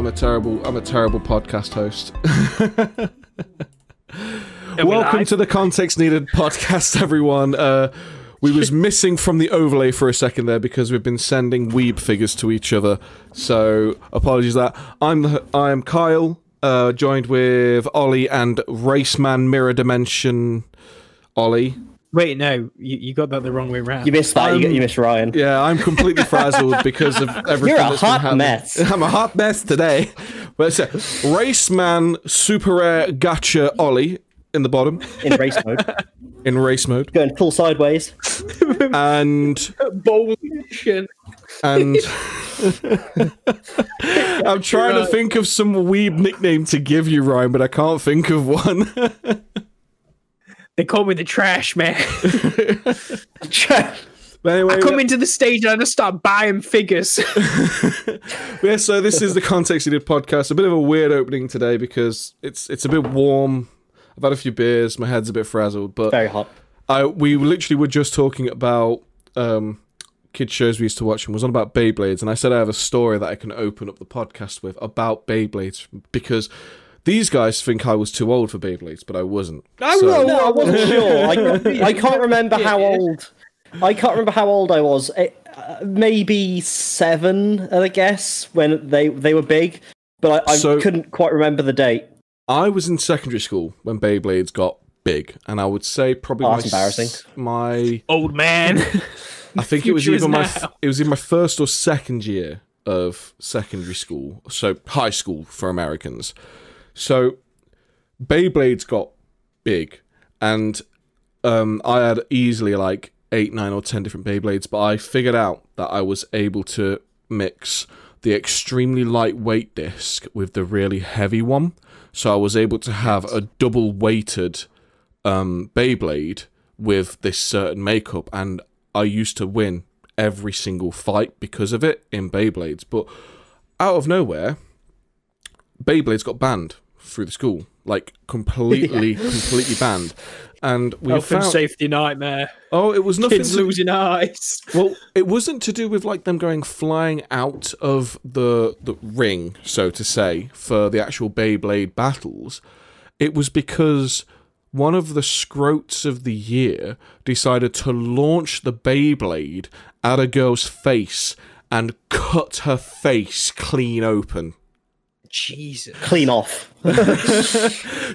I'm a terrible I'm a terrible podcast host. Welcome live? to the Context Needed podcast, everyone. Uh, we was missing from the overlay for a second there because we've been sending weeb figures to each other. So apologies for that. I'm the, I'm Kyle, uh, joined with Ollie and Raceman Mirror Dimension. Ollie. Wait, no, you, you got that the wrong way round. You missed that. you, Um, you missed Ryan. Yeah, I'm completely frazzled because of everything. You're a that's been hot mess. I'm a hot mess today. But it's a Raceman Super Rare Gotcha Ollie in the bottom in race mode, in race mode, going full sideways. and Bullshit. and I'm trying to think of some weeb nickname to give you, Ryan, but I can't think of one. They call me the trash man. but anyway, I come into the stage and I just start buying figures. yeah. So this is the context needed podcast. A bit of a weird opening today because it's it's a bit warm. I've had a few beers. My head's a bit frazzled, but Very hot. I we literally were just talking about um kid shows we used to watch and was on about Beyblades and I said I have a story that I can open up the podcast with about Beyblades because these guys think I was too old for Beyblades, but I wasn't. So- No, I wasn't sure. I, I can't remember how old. I can't remember how old I was. It, uh, maybe seven, I guess, when they they were big, but I, I So- couldn't quite remember the date. I was in secondary school when Beyblades got big, and I would say probably Oh, my embarrassing. My Old man. I think it was Future either my now. f- it was in my first or second year of secondary school, so high school for Americans. So Beyblades got big, and um, I had easily like eight, nine, or ten different Beyblades. But I figured out that I was able to mix the extremely lightweight disc with the really heavy one. So I was able to have a double weighted um, Beyblade with this certain makeup, and I used to win every single fight because of it in Beyblades. But out of nowhere, Beyblades got banned through the school, like completely, completely banned. And we Health found safety nightmare. oh, it was nothing. Kids To, losing eyes. well, it wasn't to do with like them going flying out of the the ring, so to say, for the actual Beyblade battles. It was because one of the scrotes of the year decided to launch the Beyblade at a girl's face and cut her face clean open. Jesus. Clean off.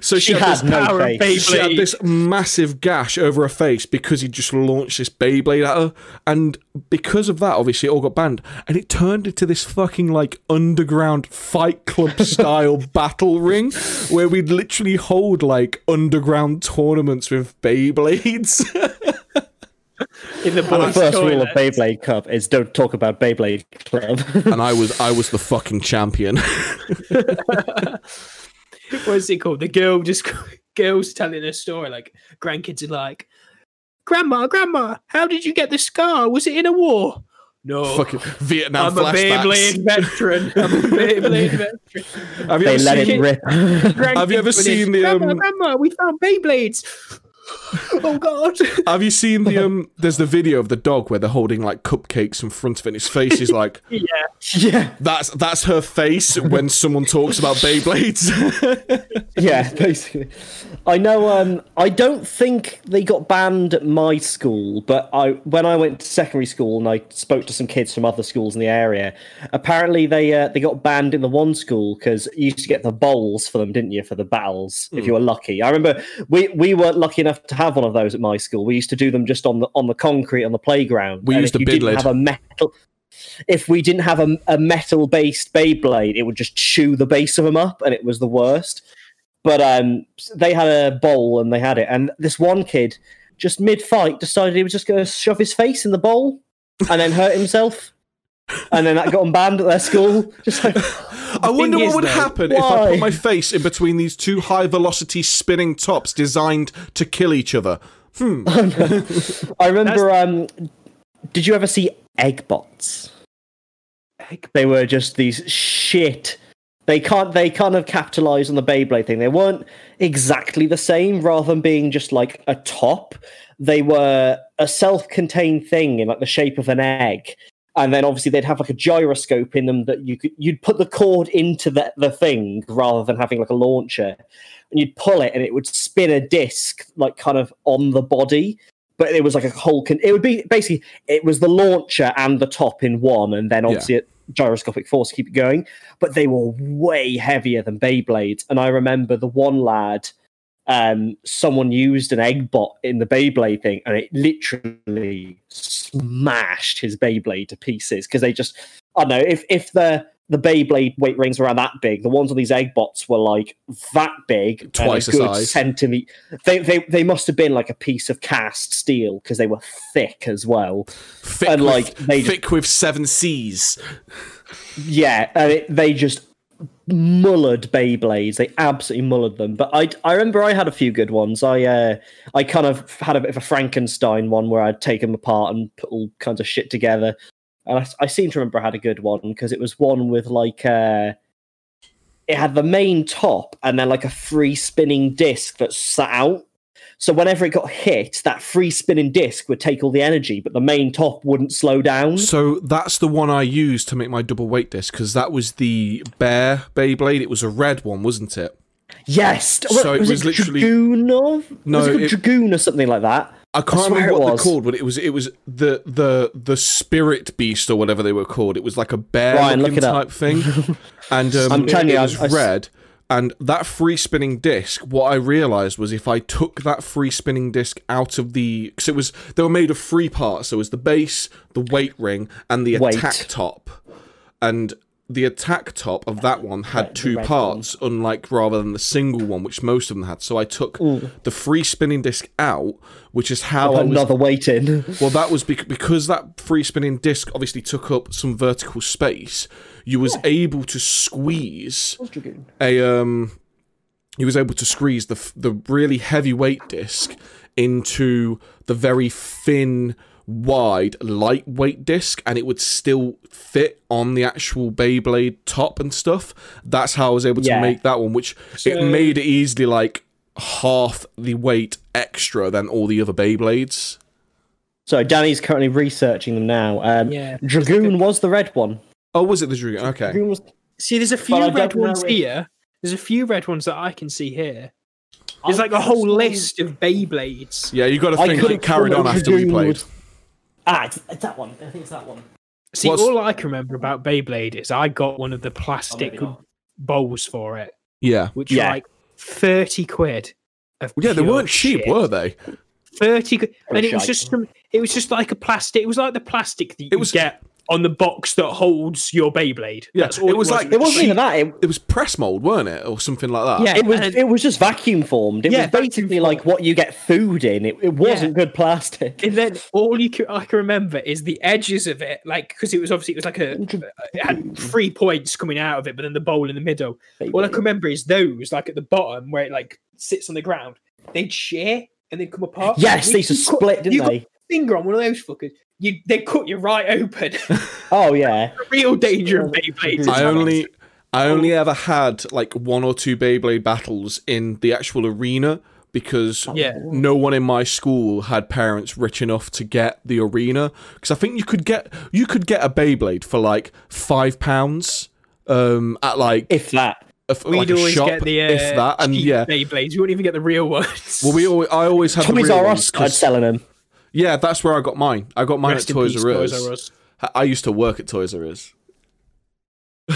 So She had had this no power of face. She had this massive gash over her face because he just launched this Beyblade at her, and because of that, obviously, it all got banned, and it turned into this fucking like underground Fight Club style battle ring where we'd literally hold like underground tournaments with Beyblades. In the The boys' first rule of toilet. Beyblade Cup is don't talk about Beyblade Club. and I was I was the fucking champion. What's it called? The girl just girls telling a story. Like grandkids are like, "Grandma, grandma, how did you get the scar? Was it in a war?" No, fucking Vietnam I'm a. Beyblade veteran. I'm a Beyblade veteran. Have you they ever let seen? it rip. Have you ever seen put in, the, Grandma, um, grandma, we found Beyblades. oh God! Have you seen the um? There's the video of the dog where they're holding like cupcakes in front of it. and His face is like yeah, yeah, That's that's her face when someone talks about Beyblades. yeah, basically. I know. Um, I don't think they got banned at my school, but I when I went to secondary school and I spoke to some kids from other schools in the area, apparently they uh, they got banned in the one school because you used to get the bowls for them, didn't you, for the battles if you were lucky. I remember we we weren't lucky enough to have one of those at my school. We used to do them just on the on the concrete on the playground. We and used you bid didn't lid. have a metal. If we didn't have a, a metal based Beyblade, it would just chew the base of them up, and it was the worst. But um, they had a bowl and they had it, and this one kid just mid fight decided he was just going to shove his face in the bowl and then hurt himself, and then that got him banned at their school. Just like I wonder what would though, happen if I put my face in between these two high velocity spinning tops designed to kill each other. I remember. Um, did you ever see egg Eggbots? They were just these shit. They can't. They kind of capitalized on the Beyblade thing. They weren't exactly the same. Rather than being just like a top, they were a self-contained thing in like the shape of an egg, and then obviously they'd have like a gyroscope in them that you could you'd put the cord into the, the thing rather than having like a launcher. And you'd pull it and it would spin a disc like kind of on the body. But it was like a whole con- it would be basically it was the launcher and the top in one and then obviously a gyroscopic force keep it going. But they were way heavier than beyblades. And i remember the one lad um, someone used an egg bot in the Beyblade thing, and it literally smashed his Beyblade to pieces because they just, I don't know, if if the the Beyblade weight rings were that big, the ones on these egg bots were like that big, a Twice the good size. Centimeter. They, they they must have been like a piece of cast steel because they were thick as well. Thick, And, with, like, they- thick with seven C's. Yeah, and it, they just mullered Beyblades. They absolutely mullered them. But I I remember I had a few good ones. I uh I kind of had a bit of a Frankenstein one where I'd take them apart and put all kinds of shit together. And I, I seem to remember I had a good one because it was one with like uh it had the main top and then like a free spinning disc that sat out. So whenever it got hit, that free spinning disc would take all the energy, but the main top wouldn't slow down. So that's the one I used to make my double weight disc because that was the bear Beyblade. It was a red one, wasn't it? Yes. So it was literally- Dragoon of? No, was it, it- Dragoon or something like that? I can't swear remember it what was. they're called, but it was it was the the the spirit beast or whatever they were called. It was like a bear Ryan, it up. type thing, and um, I'm telling it, you, it was I red. And that free spinning disc, what I realized was if I took that free spinning disc out of the, because it was they were made of three parts. So it was the base, the weight ring, and the Weight. attack top. And the attack top of that one had the two parts, unlike rather than the single one, which most of them had. So I took the free spinning disc out, which is how I was another weight in. well, that was bec- because that free spinning disc obviously took up some vertical space. You was able to squeeze a um, he was able to squeeze the the really heavyweight disc into the very thin, wide, lightweight disc, and it would still fit on the actual Beyblade top and stuff. That's how I was able to make that one, which it made it easily like half the weight extra than all the other Beyblades. So Danny's currently researching them now. Um, Yeah. Dragoon was the red one. Oh, was it the Dragoon? Okay. Dragoon was. See, there's a few But red don't know ones if- here. There's a few red ones that I can see here. There's like a whole list of Beyblades. Yeah, you got to think could've it carried on after we Dragoon played. was- Ah, it's, it's that one. I think it's that one. See, What's- all I can remember about Beyblade is I got one of the plastic maybe not. bowls for it, Yeah. which Yeah. like 30 quid. Of Yeah, they weren't cheap, shit. were they? 30 quid. And it was just some, it was just like a plastic, it was like the plastic that you was- get on the box that holds your Beyblade. Yeah, That's all it was like- It wasn't even that. It, It was press mold, weren't it, or something like that? Yeah. it was. and- It was just vacuum formed. It Yeah, was basically vacuum like what you get food in. It, it wasn't good plastic. And then all you can, I can remember is the edges of it, like because it was obviously it was like a it had three points coming out of it, but then the bowl in the middle. All I can remember is those, like at the bottom where it like sits on the ground. They'd share and they'd come apart. Yes, You- they used to split, didn't you they? your Finger on one of those fuckers. You they cut you right open. Oh yeah. real danger of Beyblades. I only, I only ever had like one or two Beyblade battles in the actual arena because Yeah. no one in my school had parents rich enough to get the arena. Because I think you could get you could get a Beyblade for like five pounds um, at like If that. a, f- We'd like a always shop, get the uh, if that, and cheap yeah. Beyblades. You wouldn't even get the real ones. Well, we always, I always had the Toys real R ones Us started 'cause- selling them. Yeah, that's where I got mine. I got mine Rest at Toys peace, R Toys Us. R Us. I- I used to work at Toys R Us.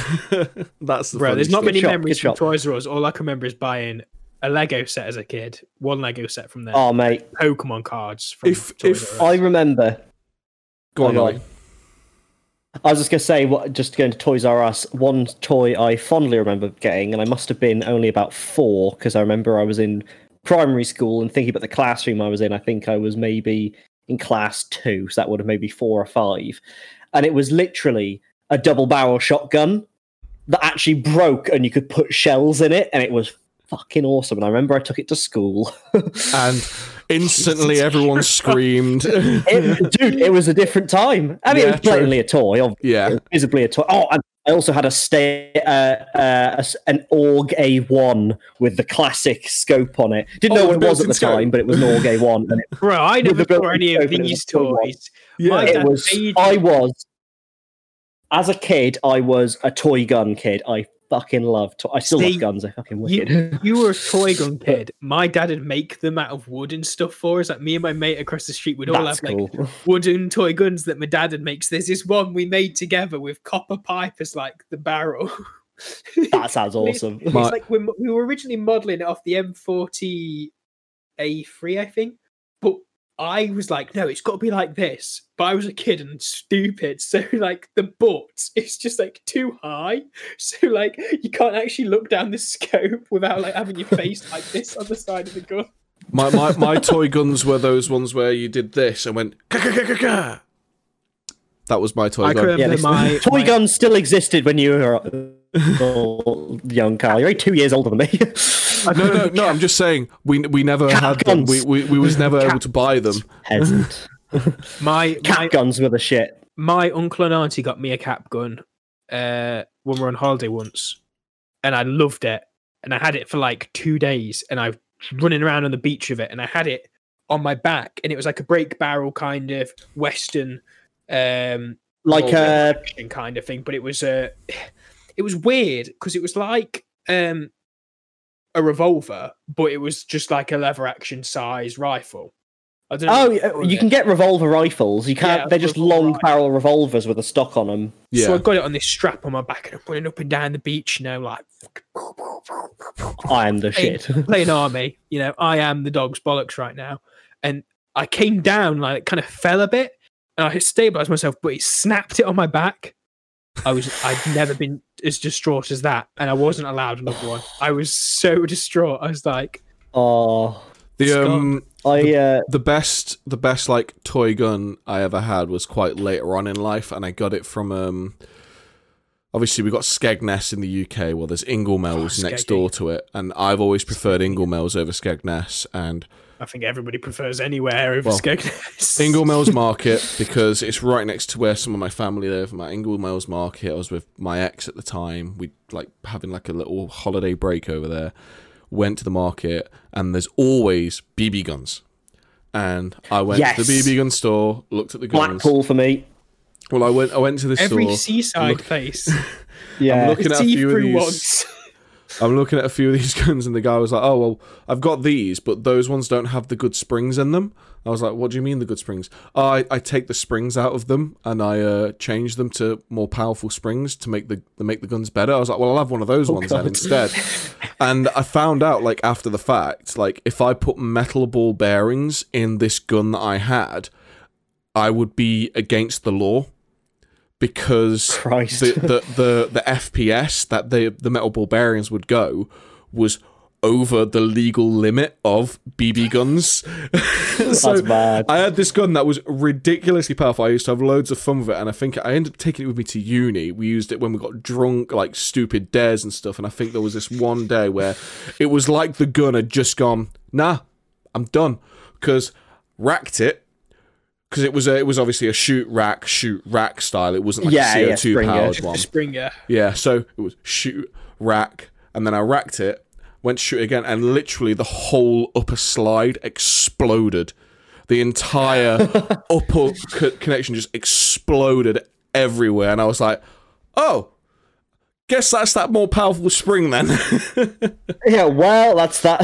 That's the Bro, there's not stuff. many shop, memories good from shop. Toys R Us. All I can remember is buying a Lego set as a kid. One Lego set from there. Oh mate, Pokemon cards from If- Toys if R Us. I remember. Go on, Oh, I was just gonna say, what, just going to Toys R Us. One toy I fondly remember getting, and I must have been only about four because I remember I was in primary school and thinking about the classroom I was in. I think I was maybe in class two, so that would have maybe four or five, and it was literally a double barrel shotgun that actually broke, and you could put shells in it, and it was fucking awesome. And I remember I took it to school. and instantly everyone screamed. It- dude, it was a different time. I mean, Yeah, it was true. blatantly a toy, obviously. yeah, visibly a toy. Oh, and I also had a stay, uh, uh, an AUG A1 with the classic scope on it. Didn't Oh, know what it was at the scope. time, but it was an AUG A1. And it, Bro, I never saw any of and it was these a toy one. toys. Yeah. it was, I was, as a kid, I was a toy gun kid. I fucking love. To- I still See, love guns. They're fucking You, wicked. you were a toy gun kid. My dad would make them out of wood and stuff for us. Like me and my mate across the street would all That's have like wooden toy guns that my dad had makes. There's this one we made together with copper pipe as like the barrel. that sounds awesome. It's My- like we we were originally modeling it off the M40 A3, I think, but I was like, no, it's got to be like this. But I was a kid and stupid, so like the butt is just like too high, so like you can't actually look down the scope without like having your face like this on the side of the gun. My, my my toy guns were those ones where you did this and went. "Ka-ka-ka-ka-ka." That was my toy I gun. yeah, this- my toy my- guns still existed when you were young, Carl. You're only two years older than me. No, no, no. I'm just saying we we never Cap had them. We, we we was never able to buy them. Peasant. my Cap my, guns were the shit. my uncle and auntie got me a cap gun uh, when we were on holiday once, and I loved it. And I had it for like two days, and I was running around on the beach with it, and I had it on my back, and it was like a break barrel kind of western, um, Like a uh, kind of thing. But it was uh, it was weird because it was like um, a revolver, but it was just like a lever action size rifle. I don't know. oh, what to call you it. can get revolver rifles. You can't. Yeah, they're just long rifle. barrel revolvers with a stock on them. Yeah. So I got it on this strap on my back and I'm running up and down the beach, you know, like I am the Hey. shit. playing army. You know, I am the dog's bollocks right now. And I came down, like, it kind of fell a bit, and I stabilized myself, but it snapped it on my back. I was, I'd never been as distraught as that, and I wasn't allowed another one. I was so distraught. I was like, oh, The Scott. um I uh, the best the best like toy gun I ever had was quite later on in life, and I got it from um. Obviously, we got Skegness in the UK. Well, there's Ingoldmells Oh, next door to it, and I've always preferred Ingoldmells over Skegness. And I think everybody prefers anywhere over Well, Skegness. Ingoldmells Market because it's right next to where some of my family live. My Ingoldmells Market. I was with my ex at the time. We like having like a little holiday break over there. Went to the market and there's always BB guns. And I went to the BB gun store, looked at the guns. Blackpool for me. Well, I went. I went to this Every store. seaside look- place. Yeah, I'm looking at a See few of these. ones. I'm looking at a few of these guns, and the guy was like, "Oh well, I've got these, but those ones don't have the good springs in them." I was like, "What do you mean the good springs?" Oh, I I take the springs out of them and I uh, change them to more powerful springs to make the to make the guns better. I was like, "Well, I'll have one of those ones then instead." and I found out like after the fact, like if I put metal ball bearings in this gun that I had, I would be against the law because the, the the the FPS that the the metal ball bearings would go was over the legal limit of BB guns. so That's bad. I had this gun that was ridiculously powerful. I used to have loads of fun with it, and I think I ended up taking it with me to uni. We used it when we got drunk, like stupid dares and stuff. And I think there was this one day where it was like the gun had just gone, "Nah, I'm done," because racked it. Because it was a, it was obviously a shoot rack shoot rack style. It wasn't like Yeah, a CO2 Springer. powered one. Springer. Yeah, so it was shoot, rack, and then I racked it, went to shoot again, and literally the whole upper slide exploded. The entire upper co- connection just exploded everywhere, and I was like, "Oh, guess that's that more powerful spring then." Yeah, well, that's that,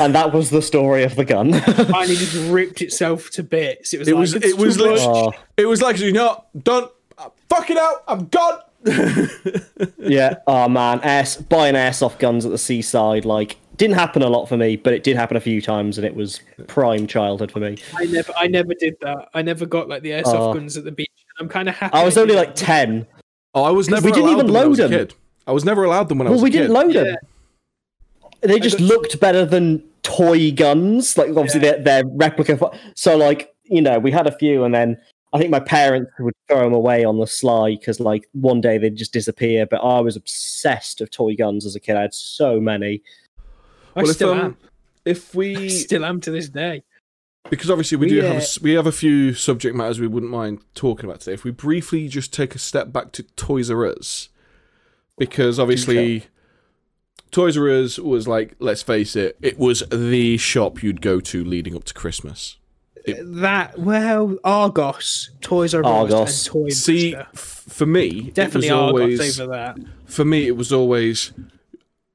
and that was the story of the gun. Finally just ripped itself to bits. It was It like, was- "It's it was too oh, it was like, you know, done, uh, fuck it out, I'm gone. yeah. Oh man, air, buying airsoft guns at the seaside like didn't happen a lot for me, but it did happen a few times, and it was prime childhood for me. I never, I never did that. I never got like the airsoft Oh. guns at the beach. I'm kind of happy. I was I only like that. ten. Oh, I was never we didn't allowed even them when I was load them. kid. I was never allowed them when I Well, was we a kid. We didn't load them. Yeah. They just got- looked better than toy guns. Like obviously Yeah. they're, they're replica. fu- So like you know we had a few, and then I think my parents would throw them away on the sly because like one day they'd just disappear. But I was obsessed of toy guns as a kid. I had so many. I Well, if still um, am. if I we still am to this day. Because obviously we, We, do have a we have a few subject matters we wouldn't mind talking about today. If we briefly just take a step back to Toys R Us, because obviously Toys R Us was like, let's face it, it was the shop you'd go to leading up to Christmas. that well, Argos, Toys R Us, Argos. and Toy See, Monster. f- for me, definitely it was Argos always over that. for me it was always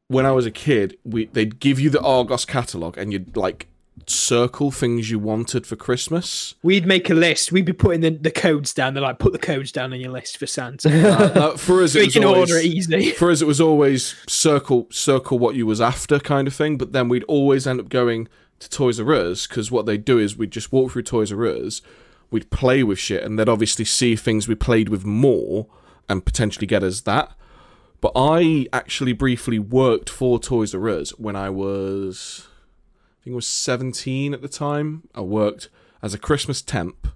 when I was a kid. We they'd give you the Argos catalog and you'd like circle things you wanted for Christmas. We'd make a list. We'd be putting the, the codes down. They're like, put the codes down on your list for Santa. Uh, for us, so it was can always, order it easily. for us it was always circle circle what you was after kind of thing. But then we'd always end up going to Toys R Us because what they'd do is we'd just walk through Toys R Us, we'd play with shit, and they'd obviously see things we played with more and potentially get us that. But I actually briefly worked for Toys R Us when I was, I think I was 17 at the time. I worked as a Christmas temp,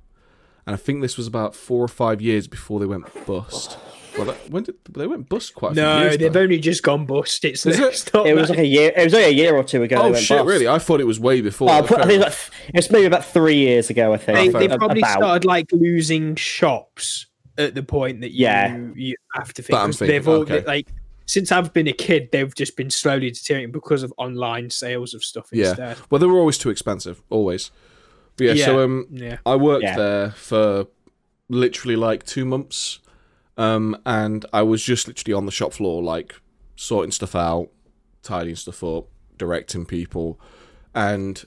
and I think this was about four or five years before they went bust. Well, that, when did they went bust? Quite a few No, years they've back. only just gone bust. It's, Is it? not It was like a year. It was only a year or two ago. Oh, they Oh went shit! bust. Really? I thought it was way before. Oh, I think Fair it like, it was maybe about three years ago. I think. they, they probably About. started like losing shops at the point that you, Yeah. you have to think. But I'm 'cause thinking, they've all okay. like since I've been a kid, they've just been slowly deteriorating because of online sales of stuff Yeah. instead. Well, they were always too expensive. Always. But yeah. So um, yeah. I worked Yeah. there for literally like two months, um, and I was just literally on the shop floor, like sorting stuff out, tidying stuff up, directing people, and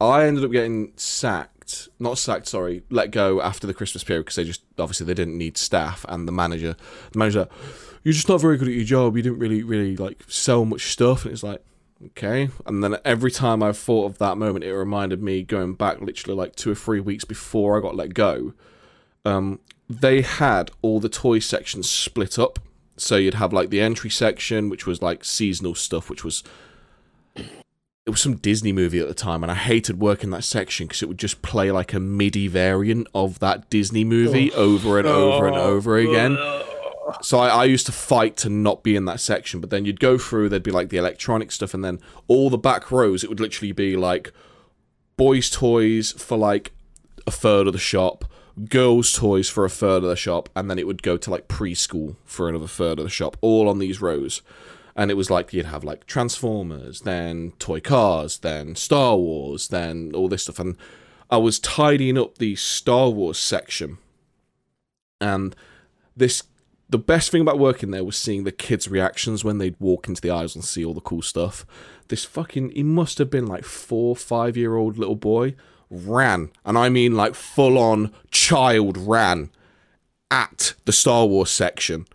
I ended up getting sacked. Not sacked, sorry, let go after the Christmas period because they just obviously they didn't need staff, and the manager, the manager, you're just not very good at your job. You didn't really, really like sell much stuff, and it's like. Okay, and then every time I thought of that moment, it reminded me going back literally like two or three weeks before I got let go. Um, they had all the toy sections split up, so you'd have like the entry section, which was like seasonal stuff, which was it was some Disney movie at the time, and I hated working that section because it would just play like a MIDI variant of that Disney movie oh. over and over and over oh. again. So I, I used to fight to not be in that section, but then you'd go through, there'd be like the electronic stuff, and then all the back rows, it would literally be like boys' toys for like a third of the shop, girls' toys for a third of the shop, and then it would go to like preschool for another third of the shop, all on these rows. And it was like you'd have like Transformers, then toy cars, then Star Wars, then all this stuff. And I was tidying up the Star Wars section. And this the best thing about working there was seeing the kids' reactions when they'd walk into the aisles and see all the cool stuff. This fucking he must have been like four, five year old little boy ran, and I mean like full on child ran at the Star Wars section.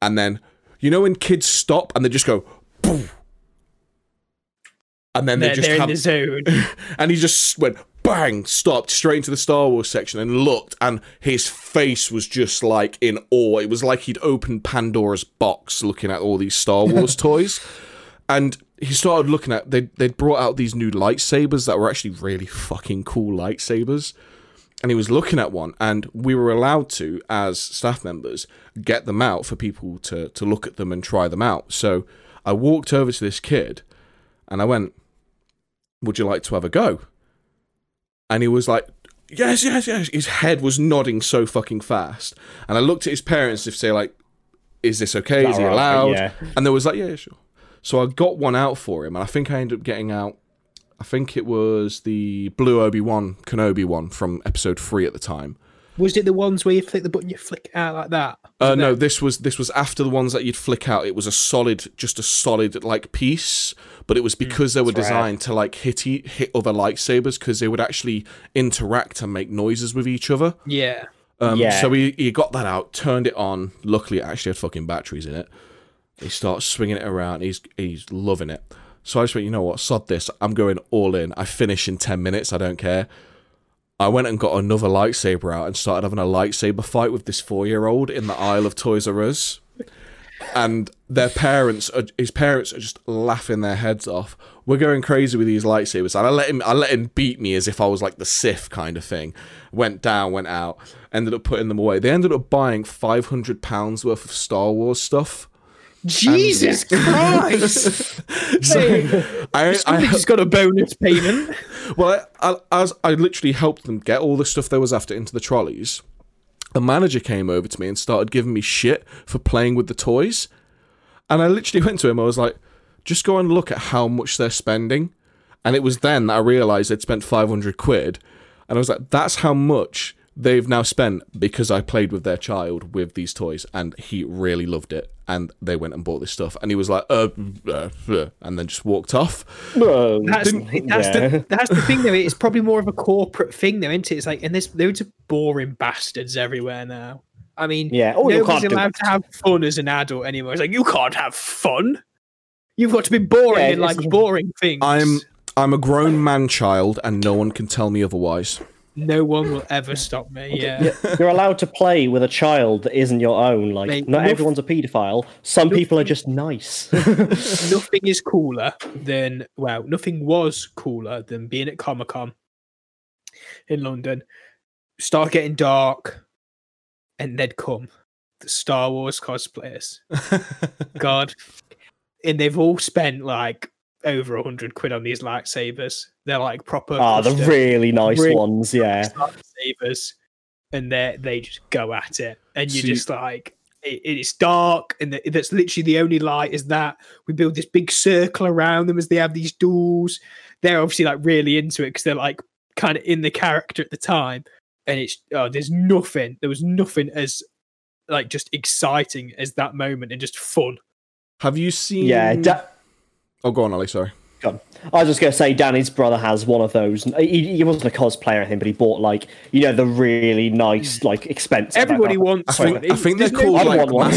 And then you know when kids stop and they just go. And then they They're, just they're have in the zone. and he just went bang, stopped straight into the Star Wars section and looked, and his face was just like in awe. It was like he'd opened Pandora's box looking at all these Star Wars toys. And he started looking at they they'd brought out these new lightsabers that were actually really fucking cool lightsabers. And he was looking at one, and we were allowed to, as staff members, get them out for people to to look at them and try them out. So I walked over to this kid, and I went, "Would you like to have a go?" and he was like, "Yes, yes, yes." His head was nodding so fucking fast, and I looked at his parents to say, "Like, is this okay? Is he Alright, allowed?" yeah. And they was like, "Yeah, yeah, sure." So I got one out for him, and I think I ended up getting out. I think it was the Blue Obi Wan Kenobi one from Episode Three at the time. Was it the ones where you flick the button, you flick out like that? Uh, no, this was this was after the ones that you'd flick out. It was a solid, just a solid like piece, but it was because they were That's rare. designed to like hit e- hit other lightsabers because they would actually interact and make noises with each other. Yeah. Um, Yeah. So he, he got that out, turned it on. Luckily, it actually had fucking batteries in it. He starts swinging it around. He's he's loving it. So I just went, you know what, sod this. I'm going all in. I finish in ten minutes. I don't care. I went and got another lightsaber out and started having a lightsaber fight with this four year old in the aisle of Toys R Us. And their parents, are, his parents, are just laughing their heads off. We're going crazy with these lightsabers, and I let him, I let him beat me as if I was like the Sith kind of thing. Went down, went out, ended up putting them away. They ended up buying five hundred pounds worth of Star Wars stuff. Jesus Christ! So I, Somebody I, just got a bonus payment. Well, I, I, as I literally helped them get all the stuff they was after into the trolleys. The manager came over to me and started giving me shit for playing with the toys. And I literally went to him. I was like, just go and look at how much they're spending. And it was then that I realised they'd spent 500 quid. And I was like, that's how much they've now spent because I played with their child with these toys, and he really loved it. And they went and bought this stuff, and he was like, uh, uh, uh and then just walked off. Well, That's, that's, yeah. the, that's the thing, though. It's probably more of a corporate thing, though, isn't it? It's like, and there's loads of boring bastards everywhere now. I mean, Yeah. Oh, you nobody's can't allowed to have fun as an adult anymore. It's like you can't have fun. You've got to be boring Yeah, and like boring things. I'm I'm a grown man child, and no one can tell me otherwise. No one will ever stop me. Yeah. You're allowed to play with a child that isn't your own. Like, Mate, not noth- everyone's a paedophile. Some people are just nice. nothing is cooler than well, nothing was cooler than being at Comic Con in London. Start getting dark, and they'd come the Star Wars cosplayers. God, and they've all spent like over a hundred quid on these lightsabers. They're like proper Ah, the really nice Really ones. Yeah. lightsabers, and they they just go at it, and you're See- just like. It, it's dark, and the, that's literally the only light. Is that we build this big circle around them as they have these duels. They're obviously like really into it because they're like kind of in the character at the time, and it's oh, there's nothing. There was nothing as like just exciting as that moment and just fun. Have you seen? Yeah. Da- oh, go on, Ali. Sorry. God. I was just going to say, Danny's brother has one of those. He, he wasn't a cosplayer or anything, but he bought, like, you know, the really nice, like, expensive. Everybody wants. I think- one. I think they're called, I no- like, want one. I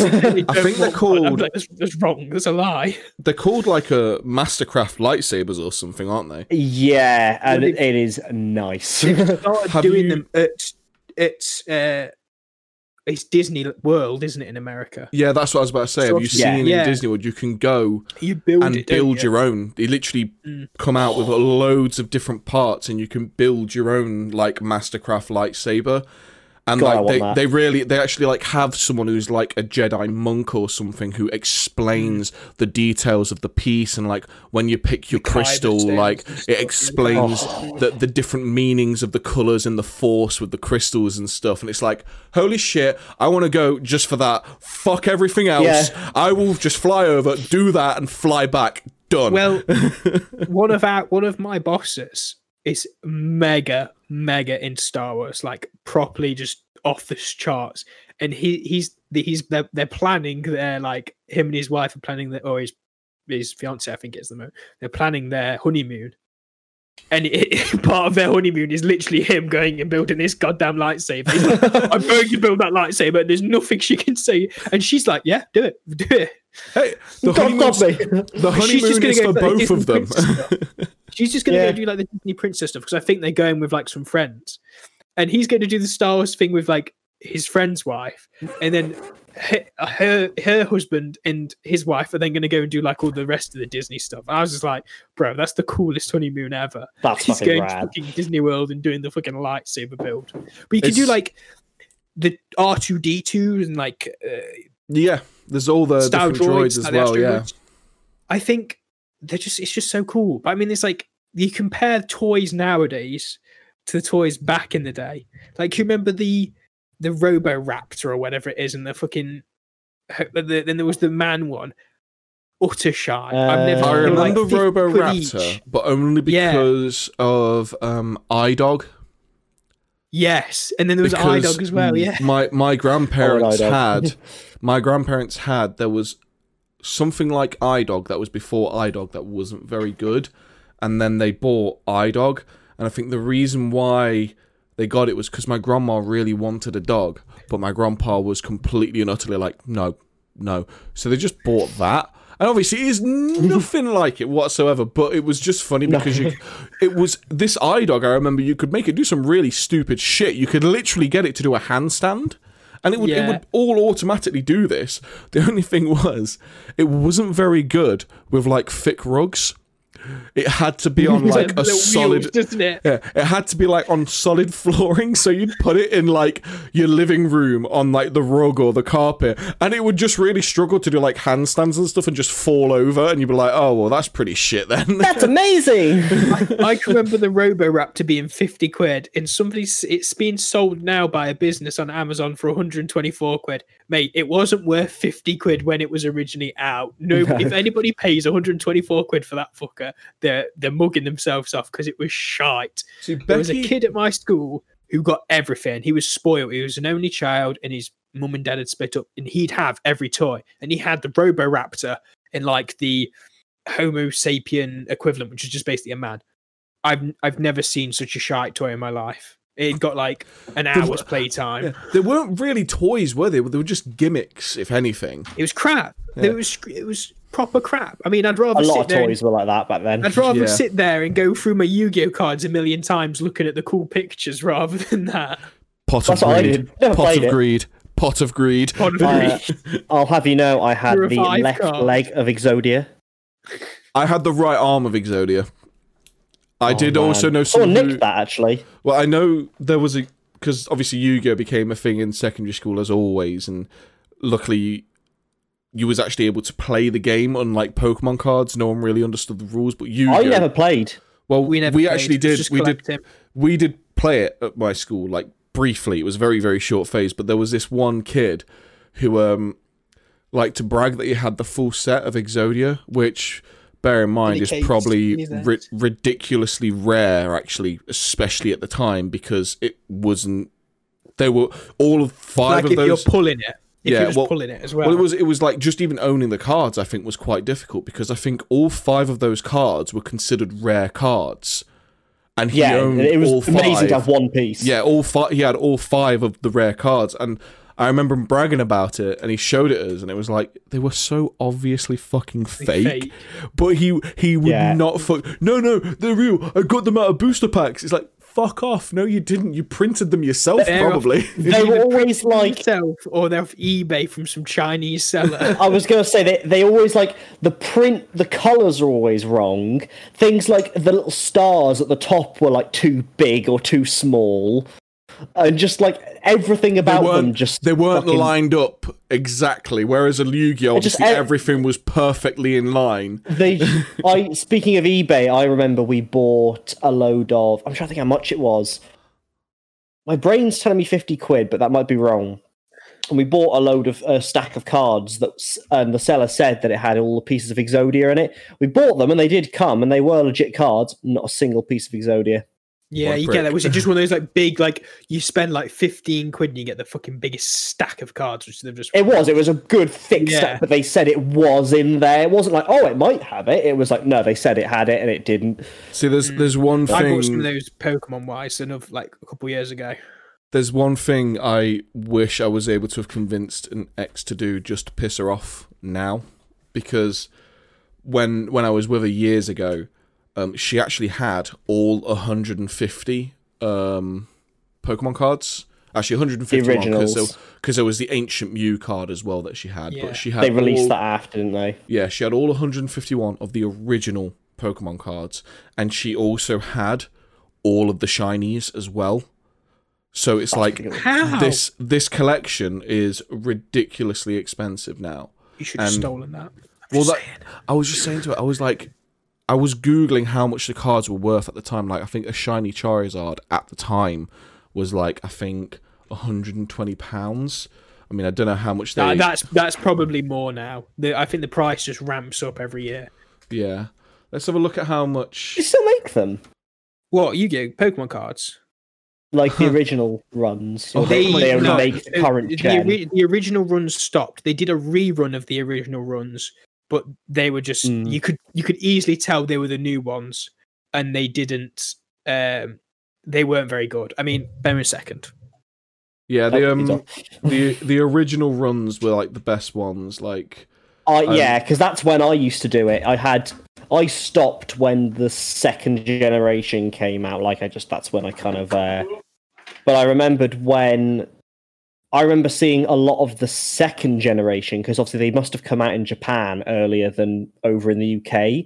think they're want one. I'm called- like, that's, that's wrong. That's a lie. They're called like a Mastercraft lightsabers or something, aren't they? Yeah, and it, it is nice. started Have doing you- them at it's uh it's Disney World, isn't it, in America? Yeah, that's what I was about to say. Have you Yeah. seen Yeah. in Disney World? You can go You build and it, build you? your own. They literally Mm. come out with loads of different parts, and you can build your own like Mastercraft lightsaber. And God, like they, they really they actually like have someone who's like a Jedi monk or something who explains mm. the details of the piece. And like when you pick your kyber crystal like it explains Oh. the the different meanings of the colors and the force with the crystals and stuff. And it's like holy shit I want to go just for that. Fuck everything else. Yeah. I will just fly over do that and fly back. Done. Well, one of our one of my bosses is mega mega in Star Wars, like properly just off the charts. And he he's he's they're, they're planning their like him and his wife are planning their or his his fiance I think it's the moment they're planning their honeymoon. And it, part of their honeymoon is literally him going and building this goddamn lightsaber. He's like, I'm going to build that lightsaber. And there's nothing she can say, and she's like, "Yeah, do it, do it." hey the God honeymoon's, love me. the She's just honeymoon gonna is go for both of them. She's just going to Yeah. go do like the Disney princess stuff because I think they're going with like some friends, and he's going to do the Star Wars thing with like his friend's wife, and then her her, her husband and his wife are then going to go and do like all the rest of the Disney stuff. I was just like, bro, that's the coolest honeymoon ever. That's He's fucking going to rad. fucking Disney World and doing the fucking lightsaber build. But you can do like the R two D two and like uh, yeah there's all the style droids, droids, as well yeah droids. I think they're just it's just so cool. But I mean, it's like you compare toys nowadays to the toys back in the day. Like you remember the the Robo Raptor or whatever it is, and the fucking the, then there was the man one, Utter Shy. I've never. Uh, I they were like remember 50 Robo Raptor, but only Yeah. because of um, iDog. Yes, and then there was because iDog as well. Yeah, My my grandparents iDog. had my grandparents had there was something like iDog that was before iDog that wasn't very good, and then they bought iDog, and I think the reason why they got it was because my grandma really wanted a dog, but my grandpa was completely and utterly like no, no. So they just bought that. And obviously, it is nothing like it whatsoever. But it was just funny because you, it was this iDog. I remember you could make it do some really stupid shit. You could literally get it to do a handstand, and it would it would all automatically do this. The only thing was, it wasn't very good with like thick rugs. It had to be on like a Little wheels, solid. doesn't it? Yeah, it had to be like on solid flooring, so you'd put it in like your living room on like the rug or the carpet, and it would just really struggle to do like handstands and stuff and just fall over, and you'd be like, oh well, that's pretty shit then. That's amazing. I can remember the Robo Raptor being 50 quid, and somebody's it's being sold now by a business on Amazon for 124 quid. Mate, it wasn't worth 50 quid when it was originally out. No, if anybody pays 124 quid for that fucker, they're they're mugging themselves off because it was shite. See, There was a kid at my school who got everything. He was spoiled. He was an only child, and his mum and dad had split up, and he'd have every toy. And he had the Roboraptor in like the Homo sapien equivalent, which is just basically a man. I've I've never seen such a shite toy in my life. It got like an hour's playtime. Yeah, they weren't really toys, were they? They were just gimmicks, if anything. It was crap. Yeah. It was it was proper crap. I mean, I'd rather A lot sit of there and- toys were like that back then. I'd rather Yeah. sit there and go through my Yu-Gi-Oh cards a million times looking at the cool pictures rather than that. Pot That's of greed. Pot of it. greed. Pot of greed. Pod of Uh, I'll have you know, I had the left card. leg of Exodia. I had the right arm of Exodia. I Oh, did man. also know Someone someone who, nicked that actually. Well, I know there was a because obviously Yu-Gi-Oh became a thing in secondary school as always, and luckily you was actually able to play the game. Unlike Pokemon cards, no one really understood the rules. But Yu-Gi-Oh, I never played. well, we we, never played, actually did. We did. collecting. We did play it at my school, like briefly. It was very very short phase, but there was this one kid who um liked to brag that he had the full set of Exodia, which. Bear in mind, is probably ri- ridiculously rare, actually, especially at the time, because it wasn't. There were all of five Like of if those. you're pulling it, if Yeah, you're just well- pulling it as well. Well, it was it was like just even owning the cards. I think was quite difficult because I think all five of those cards were considered rare cards, and he Yeah, owned it was all amazing five. to have one piece. Yeah, all five. He had all five of the rare cards, and I remember him bragging about it, and he showed it us, and it was like they were so obviously fucking fake. fake. But he he would Yeah. not fuck. No, no, they're real. I got them out of booster packs. It's like fuck off. No, you didn't. You printed them yourself, They're- probably. They were always like Yourself, or they're off eBay from some Chinese seller. I was gonna say they they always like the print the colours are always wrong. Things like the little stars at the top were like too big or too small. And just like everything about them just they weren't fucking- lined up exactly. Whereas a Yu-Gi-Oh, just obviously e- everything was perfectly in line. They, I speaking of eBay, I remember we bought a load of. I'm trying to think how much it was. My brain's telling me fifty quid, but that might be wrong. And we bought a load of a stack of cards that, and the seller said that it had all the pieces of Exodia in it. We bought them, and they did come, and they were legit cards. Not a single piece of Exodia. Yeah, What a you get that. Was it just one of those like big, like you spend like fifteen quid and you get the fucking biggest stack of cards, which they've just It was. It was a good thick Yeah. stack, but they said it was in there. It wasn't like, oh, it might have it. It was like, no, they said it had it, and it didn't. See, there's there's one Mm. I bought some of thing. those Pokemon wise and of like a couple years ago. There's one thing I wish I was able to have convinced an ex to do just to piss her off now, because when when I was with her years ago, um, she actually had all 150 um, Pokemon cards. Actually, 151 because there, originals. 'cause there was the ancient Mew card as well that she had. Yeah. But she had They released all- that after, didn't they? Yeah, she had all 151 of the original Pokemon cards, and she also had all of the shinies as well. So it's like ridiculous. How? this this collection is ridiculously expensive now. You should have and- stolen that. I'm Well, just that. I was just saying to her, I was like, I was googling how much the cards were worth at the time. Like, I think a shiny Charizard at the time was like, I think, 120 pounds. I mean, I don't know how much they. Uh, that's that's probably more now. The, I think the price just ramps up every year. yeah. Let's have a look at how much. You still make them What you get Pokemon cards? like the original runs. Or They, they, only no, make uh, current the, gen. ori- the original runs stopped. They did a rerun of the original runs, but they were just Mm. you could you could easily tell they were the new ones, and they didn't. Um, they weren't very good. I mean, bear in second. Yeah, the Oh, um, the the original runs were like the best ones. Like, I um, yeah, because that's when I used to do it. I had I stopped when the second generation came out. Like I just that's when I kind of. Uh, but I remembered when. I remember seeing a lot of the second generation because obviously they must have come out in Japan earlier than over in the UK.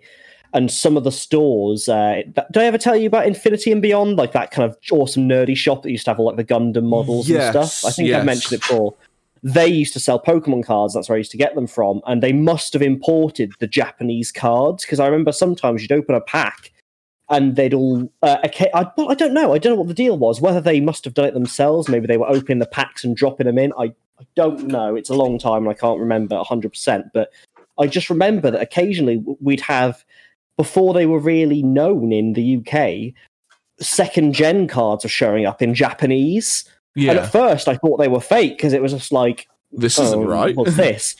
And some of the stores, uh, did I ever tell you about Infinity and Beyond? Like that kind of awesome nerdy shop that used to have all like the Gundam models Yes, and stuff. I think yes. I've mentioned it before they used to sell Pokemon cards. That's where I used to get them from, and they must have imported the Japanese cards because I remember sometimes you'd open a pack and they'd all. Uh, okay, I, well, I don't know. I don't know what the deal was. Whether they must have done it themselves, maybe they were opening the packs and dropping them in. I, I don't know. It's a long time and I can't remember hundred percent. But I just remember that occasionally we'd have before they were really known in the UK, second gen cards are showing up in Japanese. Yeah. And at first, I thought they were fake because it was just like, this isn't oh, right. What's this?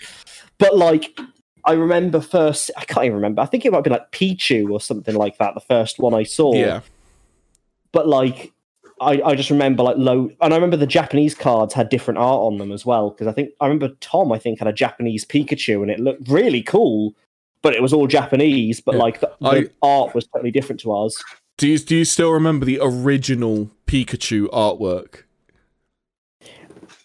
But like, I remember first. I can't even remember. I think it might be like Pichu or something like that. The first one I saw. Yeah, But like, I, I just remember like low, and I remember the Japanese cards had different art on them as well. Because I think I remember Tom. I think had a Japanese Pikachu, and it looked really cool. But it was all Japanese. But Yeah. like the, the I- art was totally different to ours. do you do you still remember the original Pikachu artwork?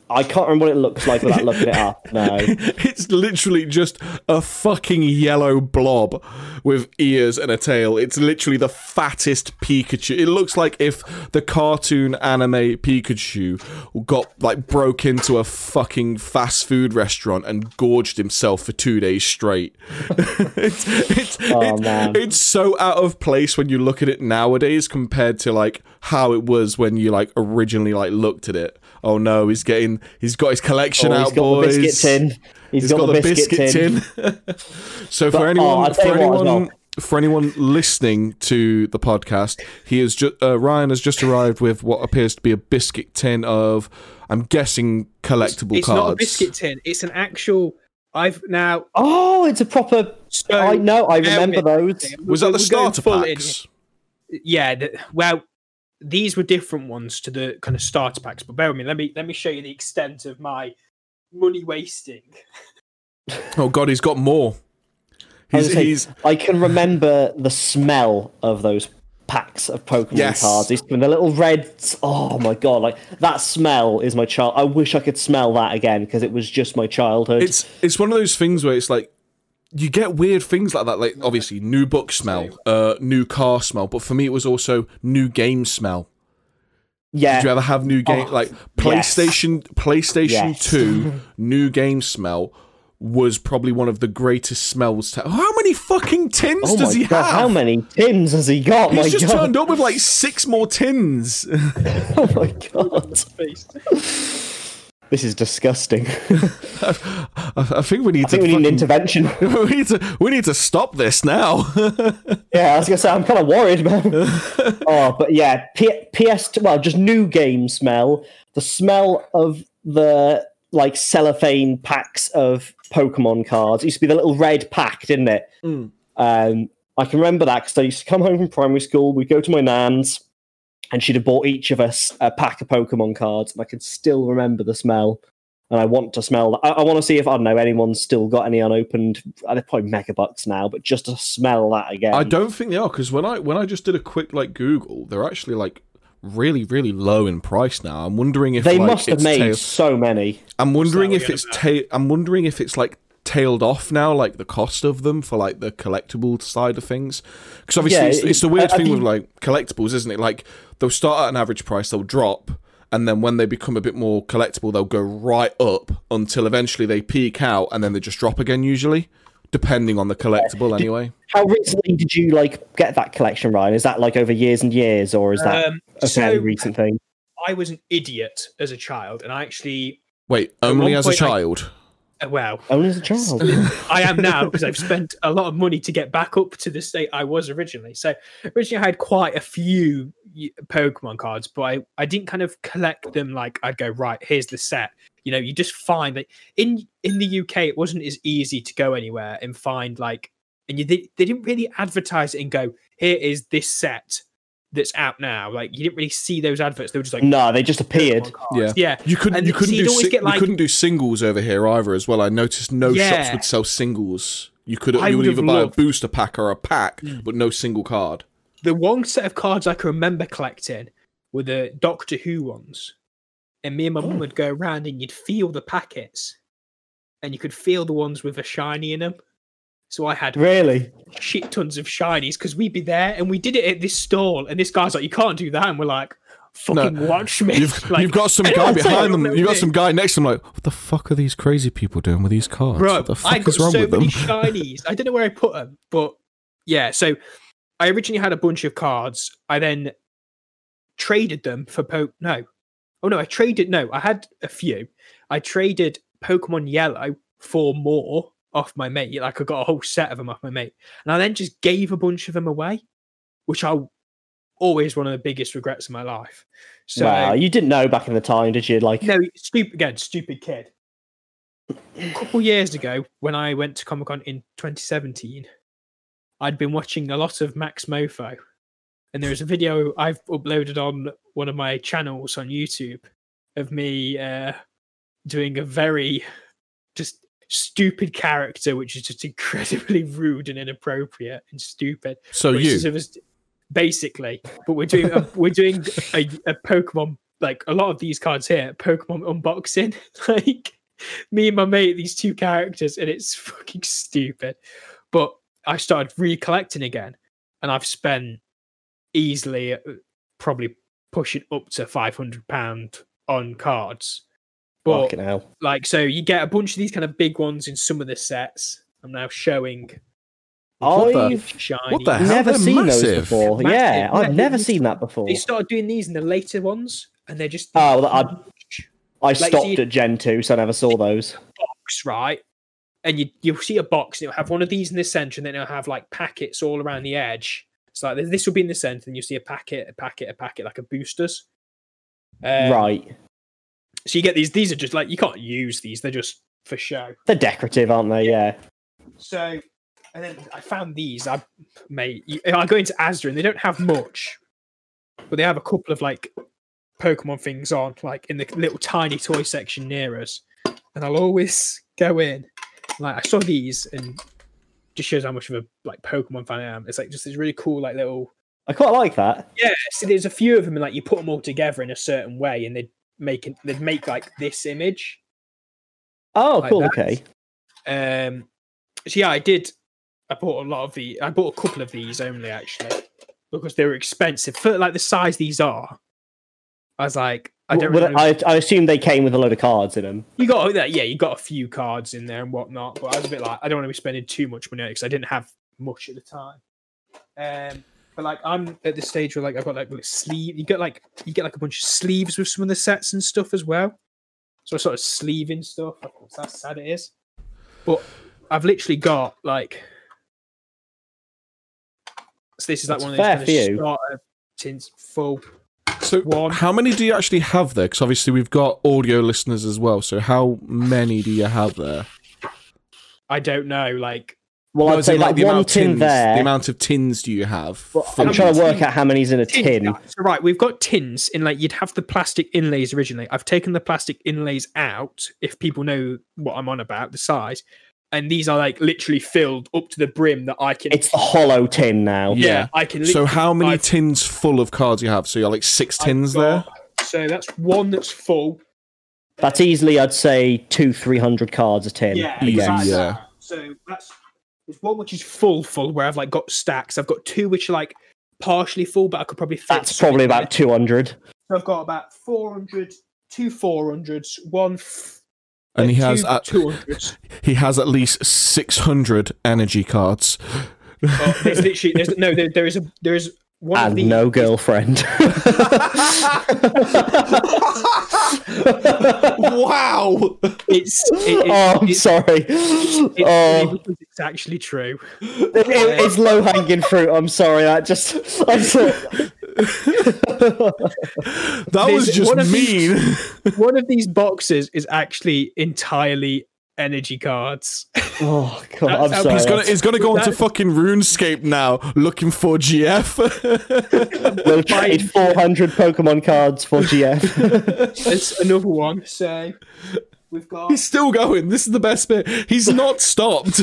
I can't remember what it looks like without looking it up. No. it's literally just a fucking yellow blob with ears and a tail. It's literally the fattest Pikachu. It looks like if the cartoon anime Pikachu got like broke into a fucking fast food restaurant and gorged himself for two days straight. it's it's, Oh, it's, man. it's so out of place when you look at it nowadays compared to like how it was when you like originally like looked at it. Oh no, he's getting he's got his collection Oh, out, boys. he's got the biscuit tin. He's got, the biscuit, tin. so for But, oh, anyone, I'll for you what as anyone, for anyone listening to the podcast, he is just uh, Ryan has just arrived with what appears to be a biscuit tin of, I'm guessing collectible it's cards. not a biscuit tin. It's an actual. I've now. Oh, it's a proper. So I know. I remember those. Was that the starter full in packs? yeah the, well these were different ones to the kind of starter packs but bear with me let me let me show you the extent of my money wasting Oh god, he's got more. I He's, was gonna say, he's I can remember the smell of those packs of Pokemon Yes. cards. These the little red. Oh my god! Like that smell is my child. I wish I could smell that again because it was just my childhood. it's it's one of those things where it's like you get weird things like that. Like obviously new book smell, uh, new car smell, but for me it was also new game smell. yeah. Did you ever have new game Oh, like PlayStation PlayStation Yes. 2 new game smell was probably one of the greatest smells to How many fucking tins oh does he god! have? How many tins has he got? He's my just god! turned up with like six more tins. Oh my god! This is disgusting. I, I think we need I think to we need an intervention. we need to we need to stop this now. Yeah, I was gonna say I'm kind of worried, man. oh, but yeah, P- PS. Well, just new game smell. The smell of the like cellophane packs of Pokemon cards. It used to be the little red pack, didn't it? Mm. Um, I can remember that because I used to come home from primary school. We'd go to my nan's, and she'd have bought each of us a pack of Pokemon cards, and I can still remember the smell. And I want to smell that. I, I want to see if I don't know anyone's still got any unopened. uh, They're probably megabucks now, but just to smell that again. I don't think they are because when I when I just did a quick like Google, they're actually like really really low in price now. I'm wondering if They like, must have made tail- so many. I'm wondering if it's ta- I'm wondering if it's like tailed off now, like the cost of them for like the collectible side of things. Because obviously, Yeah, it's, it- it's the weird have thing with like collectibles, isn't it? Like they'll start at an average price, they'll drop, and then when they become a bit more collectible, they'll go right up until eventually they peak out, and then they just drop again. Usually, depending on the collectible, anyway. How recently did you like get that collection, Ryan? Is that like over years and years, or is that um, a fairly so recent thing? i was an idiot as a child and i actually Wait, only as a point I- child. uh, Uh, well Only as a child. I am now because I've spent a lot of money to get back up to the state I was originally. So originally I had quite a few Pokemon cards, but I, I didn't kind of collect them like I'd go, right, here's the set. You know, you just find that in in the UK it wasn't as easy to go anywhere and find like and you they, they didn't really advertise it and go, here is this set that's out now. Like you didn't really see those adverts. They were just like no, they just appeared. Pokemon cards. Yeah. You couldn't. And you couldn't you'd do. always sing- get, like- you couldn't do singles over here either. As well, I noticed no shops would sell singles. You could. I You would would either have buy a booster pack or a pack, Mm. but no single card. the one set of cards I can remember collecting were the Doctor Who ones. And me and my mum would go around and you'd feel the packets. And you could feel the ones with a shiny in them. So I had Really? shit tons of shinies because we'd be there and we did it at this stall. And this guy's like, You can't do that. And we're like, Fucking watch me. You've, Like, you've got some guy behind them. You've got some guy next to them. Like, what the fuck are these crazy people doing with these cards? Bro, what the fuck I got is wrong so with many them? shinies. I don't know where I put them, but yeah. So I originally had a bunch of cards. I then traded them for po. No, oh no, I traded. No, I had a few. I traded Pokemon Yellow for more off my mate. Like I got a whole set of them off my mate, and I then just gave a bunch of them away, which I always one of the biggest regrets of my life. So wow, you didn't know back in the time, did you? Like, no, stupid again, stupid kid. A couple years ago, when I went to Comic Con in 2017, I'd been watching a lot of MaxMoefoe, and there was a video I've uploaded on one of my channels on YouTube of me uh, doing a very just stupid character, which is just incredibly rude and inappropriate and stupid. So you, is- it was basically, but we're doing a, we're doing a, a Pokemon like a lot of these cards here, Pokemon unboxing, like me and my mate, these two characters, and it's fucking stupid. But I started recollecting again, and I've spent easily uh, probably pushing up to five hundred pound on cards. But fucking hell. like, so you get a bunch of these kind of big ones in some of the sets. I'm now showing I've shiny. What the hell? never they're seen those massive. before. Massive, Yeah, I've yeah, never seen that before. They started doing these in the later ones, and they're just Oh, well, I- I like, stopped see- at Gen 2, so I never saw those. box, right? And you you'll see a box, and it'll have one of these in the center, and then it'll have like packets all around the edge. So like this will be in the center, and you'll see a packet, a packet, a packet, like a boosters. Um, right. So you get these. These are just like you can't use these; they're just for show. They're decorative, aren't they? Yeah. So, and then I found these. I mate, you, I go into Asda, and they don't have much, but they have a couple of like Pokemon things on, like in the little tiny toy section near us. And I'll always go in. Like I saw these, and just shows how much of a like Pokemon fan I am. It's like just this really cool, like little I quite like that. yeah. So there's a few of them, and like you put them all together in a certain way, and they'd make it, they'd make like this image. Oh, Like cool. that. Okay. Um, so yeah, I did. I bought a lot of the. I bought a couple of these only actually because they were expensive for like the size these are. I was like, I don't. Well, really, I, I assume they came with a load of cards in them. you got that, yeah, you got a few cards in there and whatnot, but I was a bit like, I don't want to be spending too much money because I didn't have much at the time. Um, but like I'm at the stage where like I've got like little sleeve. You get like you get like a bunch of sleeves with some of the sets and stuff as well. So I sort of sleeving stuff. Of course, that's sad it is. But I've literally got like. So this is like That's one of these fair kind of starter tins full. So, One. how many do you actually have there? Because obviously we've got audio listeners as well. So, how many do you have there? I don't know, like Well, No, I'd say in, like the one amount of tin tins, there. The amount of tins do you have? Well, I'm trying to work out how many's in a tin. tin. guys. So right, we've got tins in like you'd have the plastic inlays originally. I've taken the plastic inlays out, if people know what I'm on about, the size. And these are like literally filled up to the brim that I can It's the hollow tin now. yeah, Yeah. I can So, how many I've- tins full of cards you have? So, you're like 6 I've tins there? So that's one that's full. That's easily, I'd say, two, three hundred cards a tin. Yeah, exactly. yeah. So that's there's one which is full, full, where I've like got stacks. I've got two which are like partially full, but I could probably fit That's probably in about two hundred. So I've got about 400, two 400s, one. F- And he has two at- 200s. He has at least 600 energy cards. Oh, there's literally there's no there, there is a there is one of And these. no girlfriend. wow! It's it, it, oh, I'm it's, sorry. it's oh, it's actually true. it- it- it's low hanging fruit. I'm sorry. I just, I'm so, That was just one of mean. One of these boxes is actually entirely energy cards. oh god, That's I'm how- sorry. He's gonna, he's gonna go into That- fucking RuneScape now, looking for GF. We'll trade 400 Pokemon cards for GF. it's another one. So we've got He's still going. This is the best bit. He's not stopped.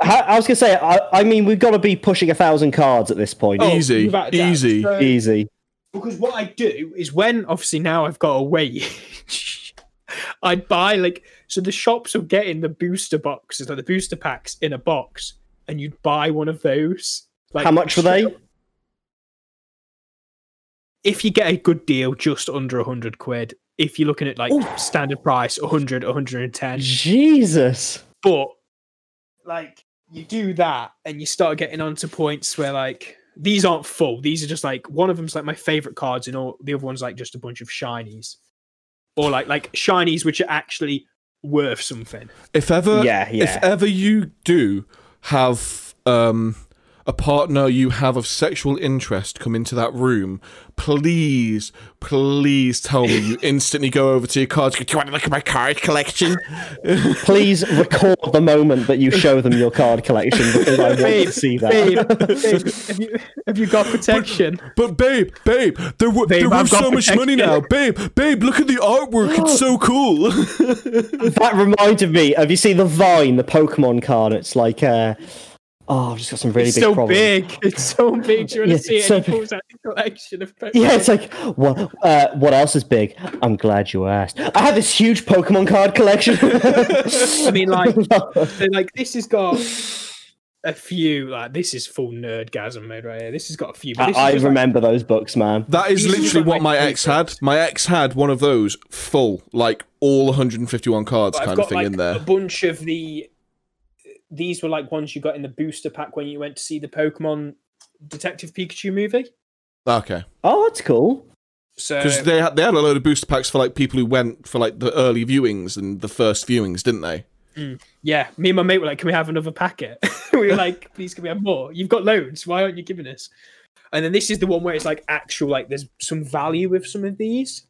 I, I was gonna say, I, I mean, we've got to be pushing a thousand cards at this point. Oh, easy, without a doubt. easy. So- Easy. because what I do is when obviously now I've got a wage, I'd buy like so the shops will get in the booster boxes, like the booster packs in a box, and you'd buy one of those. Like How much were they? If you get a good deal, just under a hundred quid. If you're looking at like Ooh. standard price, 100, 110. Jesus. But like you do that and you start getting onto points where like these aren't full. These are just like one of them's like my favorite cards, and all the other one's like just a bunch of shinies, or like like shinies which are actually worth something. If ever, Yeah, yeah. if ever you do have um, a partner you have of sexual interest come into that room, please, please tell me you instantly go over to your cards. Do you want to look at my card collection? Please record the moment that you show them your card collection because I want to see that. Babe, babe, have you have you got protection? But babe, babe, they're, Babe, they're I've worth got so much money now. Babe, babe, look at the artwork. It's so cool. That reminded me. Have you seen the Vine, the Pokemon card? It's like, uh, oh, I've just got some really It's big so problems. big. It's so big. Do you want Yeah, to see it? it's so And pulls out a collection of Pokemon. Yeah, it's like what? Uh, what else is big? I'm glad you asked. I have this huge Pokemon card collection. I mean, like, so, like this has got a few. Like, this is full nerdgasm mode right here. This has got a few. But I, I just, like, remember those books, man. That is These literally what my my ex had. My ex had one of those full, like all 151 cards I've kind got of thing like in there. a bunch of the. These were like ones you got in the booster pack when you went to see the Pokemon Detective Pikachu movie. Okay. Oh, that's cool. So Because they had, they had a load of booster packs for like people who went for like the early viewings and the first viewings, didn't they? Mm. yeah, me and my mate were like, "Can we have another packet?" we were like, "Please, can we have more? You've got loads. Why aren't you giving us?" And then this is the one where it's like actual, like there's some value with some of these.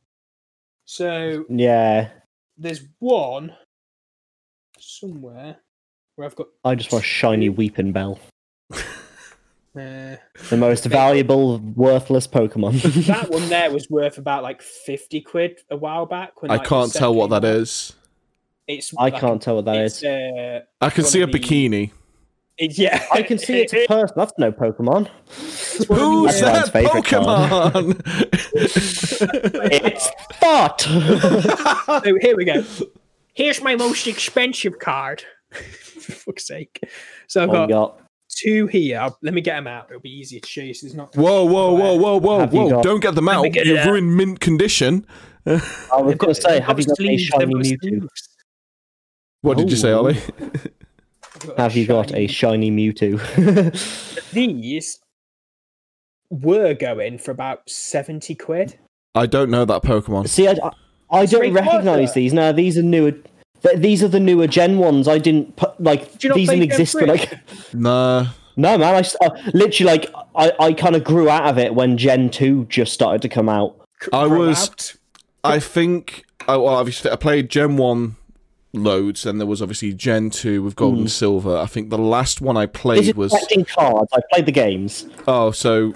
So Yeah, there's one somewhere where I've got I just want a shiny Weepinbell, uh, the most valuable, worthless Pokemon. that one there was worth about like fifty quid a while back. When I like, the can't tell what came that out. is. It's I like, can't tell what that it's, is. Uh, I can see a of the- bikini. it- yeah, I can see it's a person. That's no Pokemon. Who's that Ryan's favourite card. Pokemon? It's Thought. so here we go. Here's my most expensive card. For fuck's sake. So I've got got? two here. I'll- let me get them out. It'll be easier to show you. So there's not. whoa, whoa, whoa, whoa, whoa, Have whoa! got- Don't get them out. get You've out. ruined mint condition. I was going to say, they've you got a sleeves, they've shiny Mewtwo? What did you say, Ooh. Ollie? I've you got a shiny- shiny Mewtwo? These were going for about seventy quid. I don't know that Pokemon. See, I, I, I don't recognize these. Now these are newer. Th- These are the newer Gen ones. I didn't put like you these didn't exist. for, three? Like Nah. no, man. I uh, literally like I, I kind of grew out of it when Gen two just started to come out. I was- out. I think. I, well, obviously, I played Gen 1 loads, and there was obviously Gen 2 with Gold and Silver. I think the last one I Is played it was. collecting cards? I played the games. Oh, so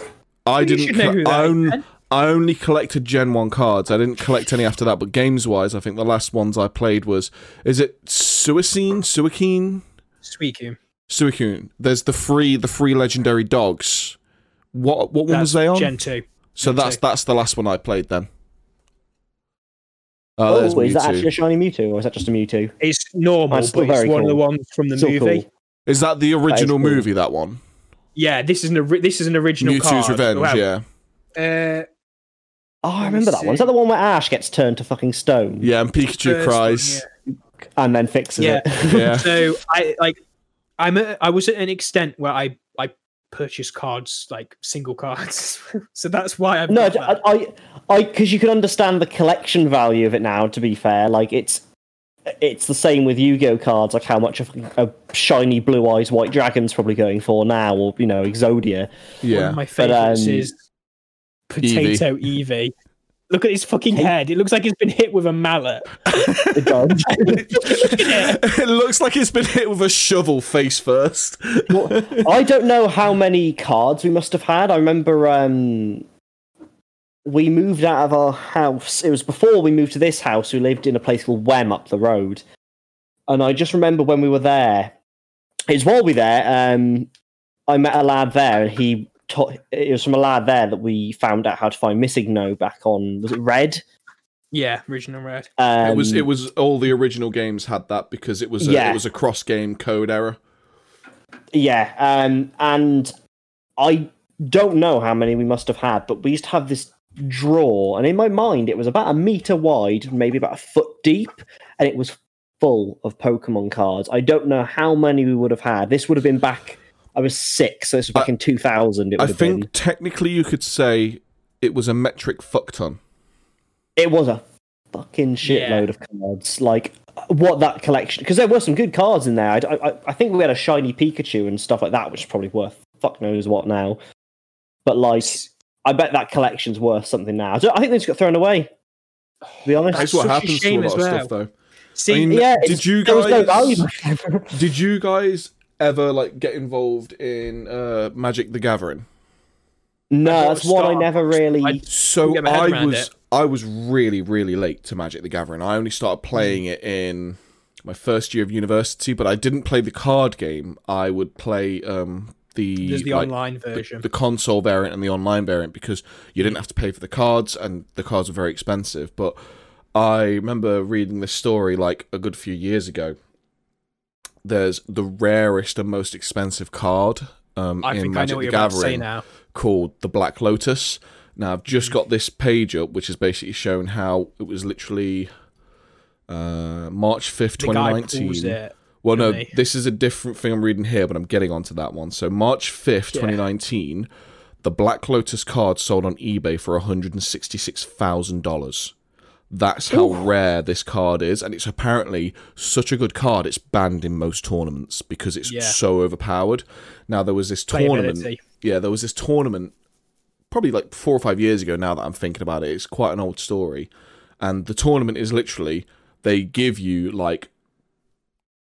I You didn't. should know who that I, is, on- Ben. I only collected Gen 1 cards. I didn't collect any after that, but games wise, I think the last ones I played was. Is it Suicune? Suicune? Suicune. Suicune. There's the free the free legendary dogs. What what one was That's they on? Gen two. so Gen that's two. that's the last one I played then. Oh, there's Oh, is that actually a shiny Mewtwo, or is that just a Mewtwo? It's normal, That's but it's very one of the cool. ones from the Still movie. cool. Is that the original cool. movie? That one, Yeah, this is an this is an original Mewtwo's card. Revenge. Well, yeah, Uh, Oh, I remember that one. Is that the one where Ash gets turned to fucking stone yeah, and Pikachu first cries. one, and then fixes Yeah. it? yeah. Yeah, So I like I'm at, I was at an extent where I I purchased cards like single cards. so that's why I've No, got I, that. I, I, because you can understand the collection value of it now. To be fair, like it's, it's the same with Yu-Gi-Oh cards. Like how much of a shiny blue eyes white dragon's probably going for now, or you know, Exodia. One yeah. of my favorites um, is Potato Eevee. Look at his fucking head. It looks like it's been hit with a mallet. It does. it looks like it's been hit with a shovel face first. Well, I don't know how many cards we must have had. I remember um, we moved out of our house. It was before we moved to this house. We lived in a place called Wem up the road, and I just remember when we were there. It was while we were there. Um, I met a lad there, and he taught. It was from a lad there that we found out how to find MissingNo back on. Was it Red? Yeah, original red. Um, it was it was all the original games had that because it was a, Yeah. it was a cross game code error. Yeah, um, and I don't know how many we must have had, but we used to have this drawer, and in my mind, it was about a meter wide, maybe about a foot deep, and it was full of Pokemon cards. I don't know how many we would have had. This would have been back. I was six, so this was back in two thousand. It would I think been. technically you could say it was a metric fuck ton. It was a fucking shitload Yeah. of cards. Like what that collection because there were some good cards in there. I, I, I think we had a shiny Pikachu and stuff like that, which is probably worth fuck knows what now. But like, I bet that collection's worth something now. I, I think they just got thrown away. To be honest, That's what such a happens to a shame lot as of well. stuff, though. See, I mean, yeah, did you there was no guys? Did you guys ever like get involved in uh, Magic the Gathering? no, that's what I never really. I- So Get my head I was it. I was really really late to Magic the Gathering. I only started playing it in my first year of university, but I didn't play the card game. I would play um, the there's the like, online the, version. the console variant and the online variant because you didn't have to pay for the cards and the cards were very expensive. But I remember reading this story like a good few years ago. There's the rarest and most expensive card um, I in think I Magic know what the you're about to say Gathering now. called the Black Lotus. Now I've just got this page up, which is basically showing how it was literally uh, March fifth, twenty it. Well, no, doesn't this is a different thing I'm reading here, but I'm getting onto that one. So March fifth, Yeah. twenty nineteen, the Black Lotus card sold on eBay for one hundred and sixty six thousand dollars. That's how rare this card is, and it's apparently such a good card. It's banned in most tournaments because it's Yeah. so overpowered. Now there was this tournament. Yeah, there was this tournament probably like four or five years ago. Now that I'm thinking about it, it's quite an old story, and the tournament is literally they give you like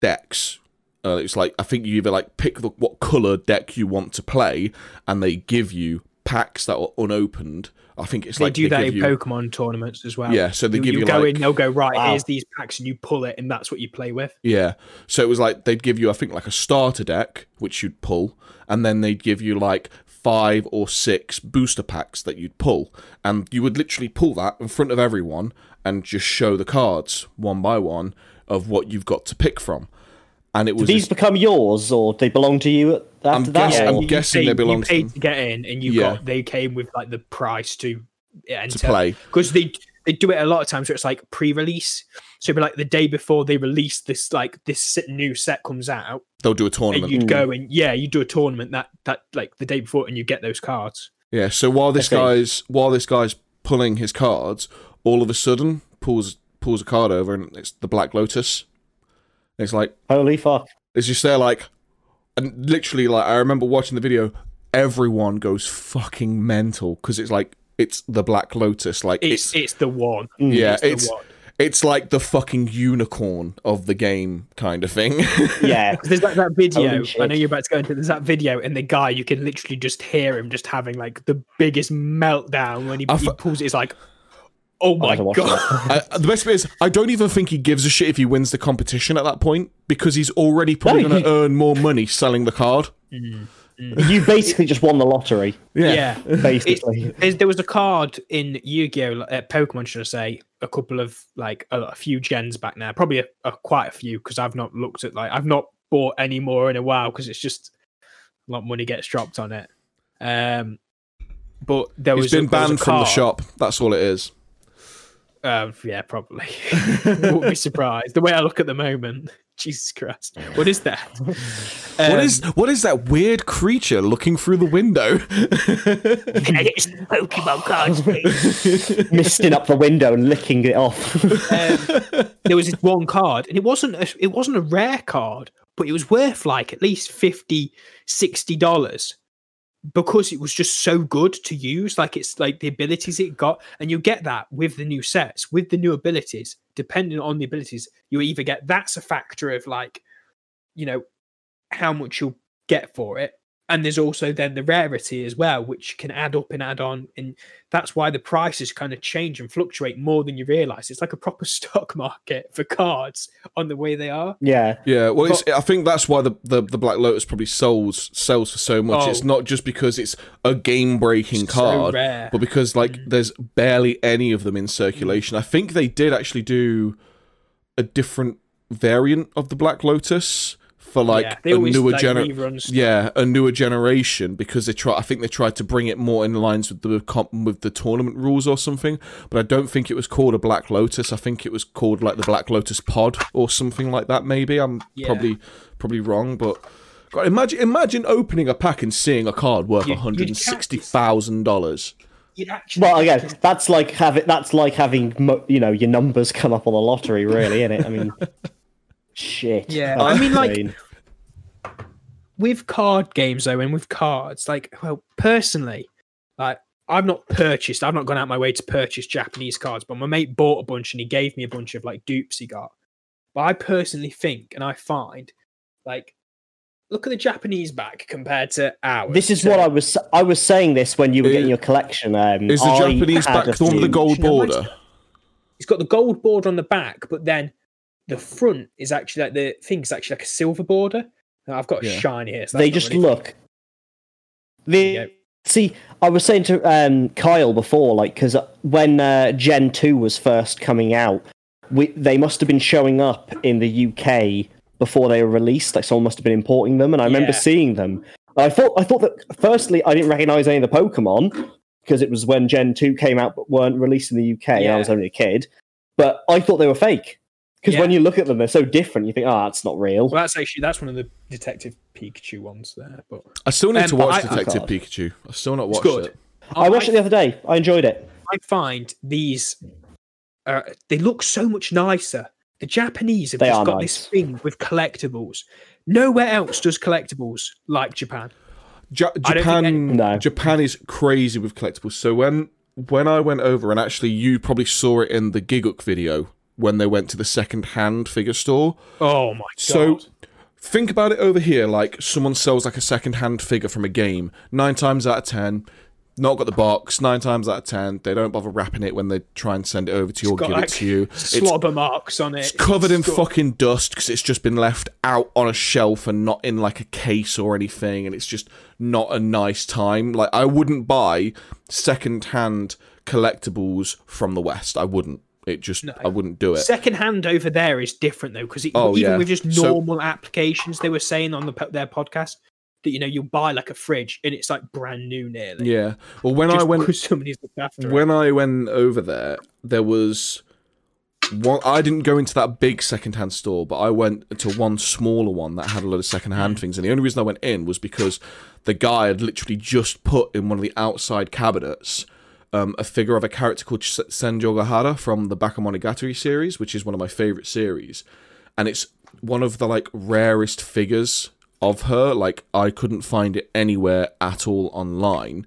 decks. Uh, it's like I think you either like pick the, what color deck you want to play, and they give you packs that are unopened. I think it's They like do they do that in you, Pokemon tournaments as well. Yeah, so they give you, go like- in, they'll go right. Wow. Here's these packs, and you pull it, and that's what you play with. Yeah. So it was like they'd give you, I think, like a starter deck, which you'd pull, and then they'd give you like five or six booster packs that you'd pull. And you would literally pull that in front of everyone and just show the cards one by one of what you've got to pick from. And it Did was. these this- become yours, or they belong to you after I'm that? guessing- or- I'm you guessing paid, they belong You to paid them. to get in, and you Yeah. got they came with like the price to enter to play. because they they do it a lot of times where it's like pre-release. So it'd be like the day before they release this like this new set comes out, They'll do a and tournament. you'd go hmm. and yeah, you do a tournament that that like the day before, and you get those cards. Yeah, so while this Okay. guy's while this guy's pulling his cards, all of a sudden pulls pulls a card over and it's the Black Lotus. It's like Holy fuck! it's just there like and literally like I remember watching the video, everyone goes fucking mental because it's like it's the Black Lotus. Like It's it's, it's, the one. Mm. yeah, it's the it's one. it's like the fucking unicorn of the game kind of thing. Yeah, There's like that video. I know you're about to go into. There's that video, and the guy you can literally just hear him just having like the biggest meltdown when he, I he pulls it. It's like, oh my had to watch god! I, the best bit is I don't even think he gives a shit if he wins the competition at that point because he's already probably No, going to earn more money selling the card. you basically just won the lottery, yeah. basically. There's, there was a card in Yu-Gi-Oh, uh, Pokemon, should I say, a couple of like a, a few gens back now, probably a, a quite a few because I've not looked at like I've not bought any more in a while because it's just a lot of money gets dropped on it. Um, but there was He's been a, there was a banned from the shop. That's all it is. Um, yeah, probably. Wouldn't be surprised. The way I look at the moment, Jesus Christ, what is that? what Um, is what is that weird creature looking through the window? Can I get some Pokemon cards, please? Misting up the window and licking it off. um, there was this one card, and it wasn't a, it wasn't a rare card, but it was worth like at least 50 60 dollars because it was just so good to use. Like it's like the abilities it got, and you get that with the new sets, with the new abilities. Depending on the abilities, you either get that's a factor of like, you know, how much you'll get for it. And there's also then the rarity as well, which can add up and add on. And that's why the prices kind of change and fluctuate more than you realize. It's like a proper stock market for cards on the way they are. yeah, yeah, well, it's, I think that's why the, the, the Black Lotus probably sells sells for so much. Oh. It's not just because it's a game breaking It's so card, rare. Mm. but because like there's barely any of them in circulation. I think they did actually do a different variant of the Black Lotus for like yeah, a always newer like, generation. Yeah, a newer generation because they try. I think they tried to bring it more in lines with the comp, with the tournament rules or something. But I don't think it was called a Black Lotus. I think it was called like the Black Lotus Pod or something like that. Maybe I'm Yeah. probably probably wrong, but God, imagine imagine opening a pack and seeing a card worth You'd- one you'd hundred and sixty thousand dollars. you'd. Well, again, that's like having that's like having you know your numbers come up on the lottery, really, isn't it? I mean, shit. Yeah, That's I mean, like- with card games though, and with cards, like, well, personally, like, I've not purchased, I've not gone out my way to purchase Japanese cards, but my mate bought a bunch and he gave me a bunch of like dupes he got. But I personally think, and I find, like, look at the Japanese back compared to ours. This is So- what I was I was saying this when you were Is- getting your collection. Um, Is the I Japanese back the one with the gold No, mine's- border? It's got the gold border on the back, but then the front is actually like the thing is actually like a silver border. Now, I've got a Yeah. shiny here. So They just really- look. The Yeah. see, I was saying to um, Kyle before, like, because when uh, Gen Two was first coming out, we they must have been showing up in the UK before they were released. Like, someone must have been importing them, and I remember Yeah. seeing them. I thought, I thought that firstly, I didn't recognize any of the Pokemon because it was when Gen Two came out, but weren't released in the UK. and I was only a kid, but I thought they were fake. Because when you look at them, they're so different. You think, oh, that's not real. Well, that's actually that's one of the Detective Pikachu ones there. But I still need Um, to watch I- Detective God. Pikachu. I've still not watched good. it. I watched it the other day. I enjoyed it. I find these uh, they look so much nicer. The Japanese have They just got nice. this thing with collectibles. Nowhere else does collectibles like Japan. Ja- I don't think Japan, any- No. Japan is crazy with collectibles. So when when I went over, and actually you probably saw it in the Gigguk video when they went to the second-hand figure store. Oh my god! So think about it over here, like someone sells like a second-hand figure from a game. Nine times out of ten, not got the box. Nine times out of ten, they don't bother wrapping it when they try and send it over to you or got give like it to you. It's slobber marks on it. It's covered in got- fucking dust because it's just been left out on a shelf and not in like a case or anything, and it's just not a nice time. Like I wouldn't buy second-hand collectibles from the West. I wouldn't. It just I wouldn't do it. Second hand over there is different though, because Oh, even yeah. with just So- normal applications, they were saying on the their podcast that you know you'll buy like a fridge and it's like brand new nearly. yeah. Well, when I went because somebody's looked after it. when I went over there, there was one. I didn't go into that big secondhand store, but I went to one smaller one that had a lot of secondhand things. And the only reason I went in was because the guy had literally just put in one of the outside cabinets um, a figure of a character called S- Senjougahara from the Bakemonogatari series, which is one of my favorite series, and it's one of the like rarest figures of her. Like I couldn't find it anywhere at all online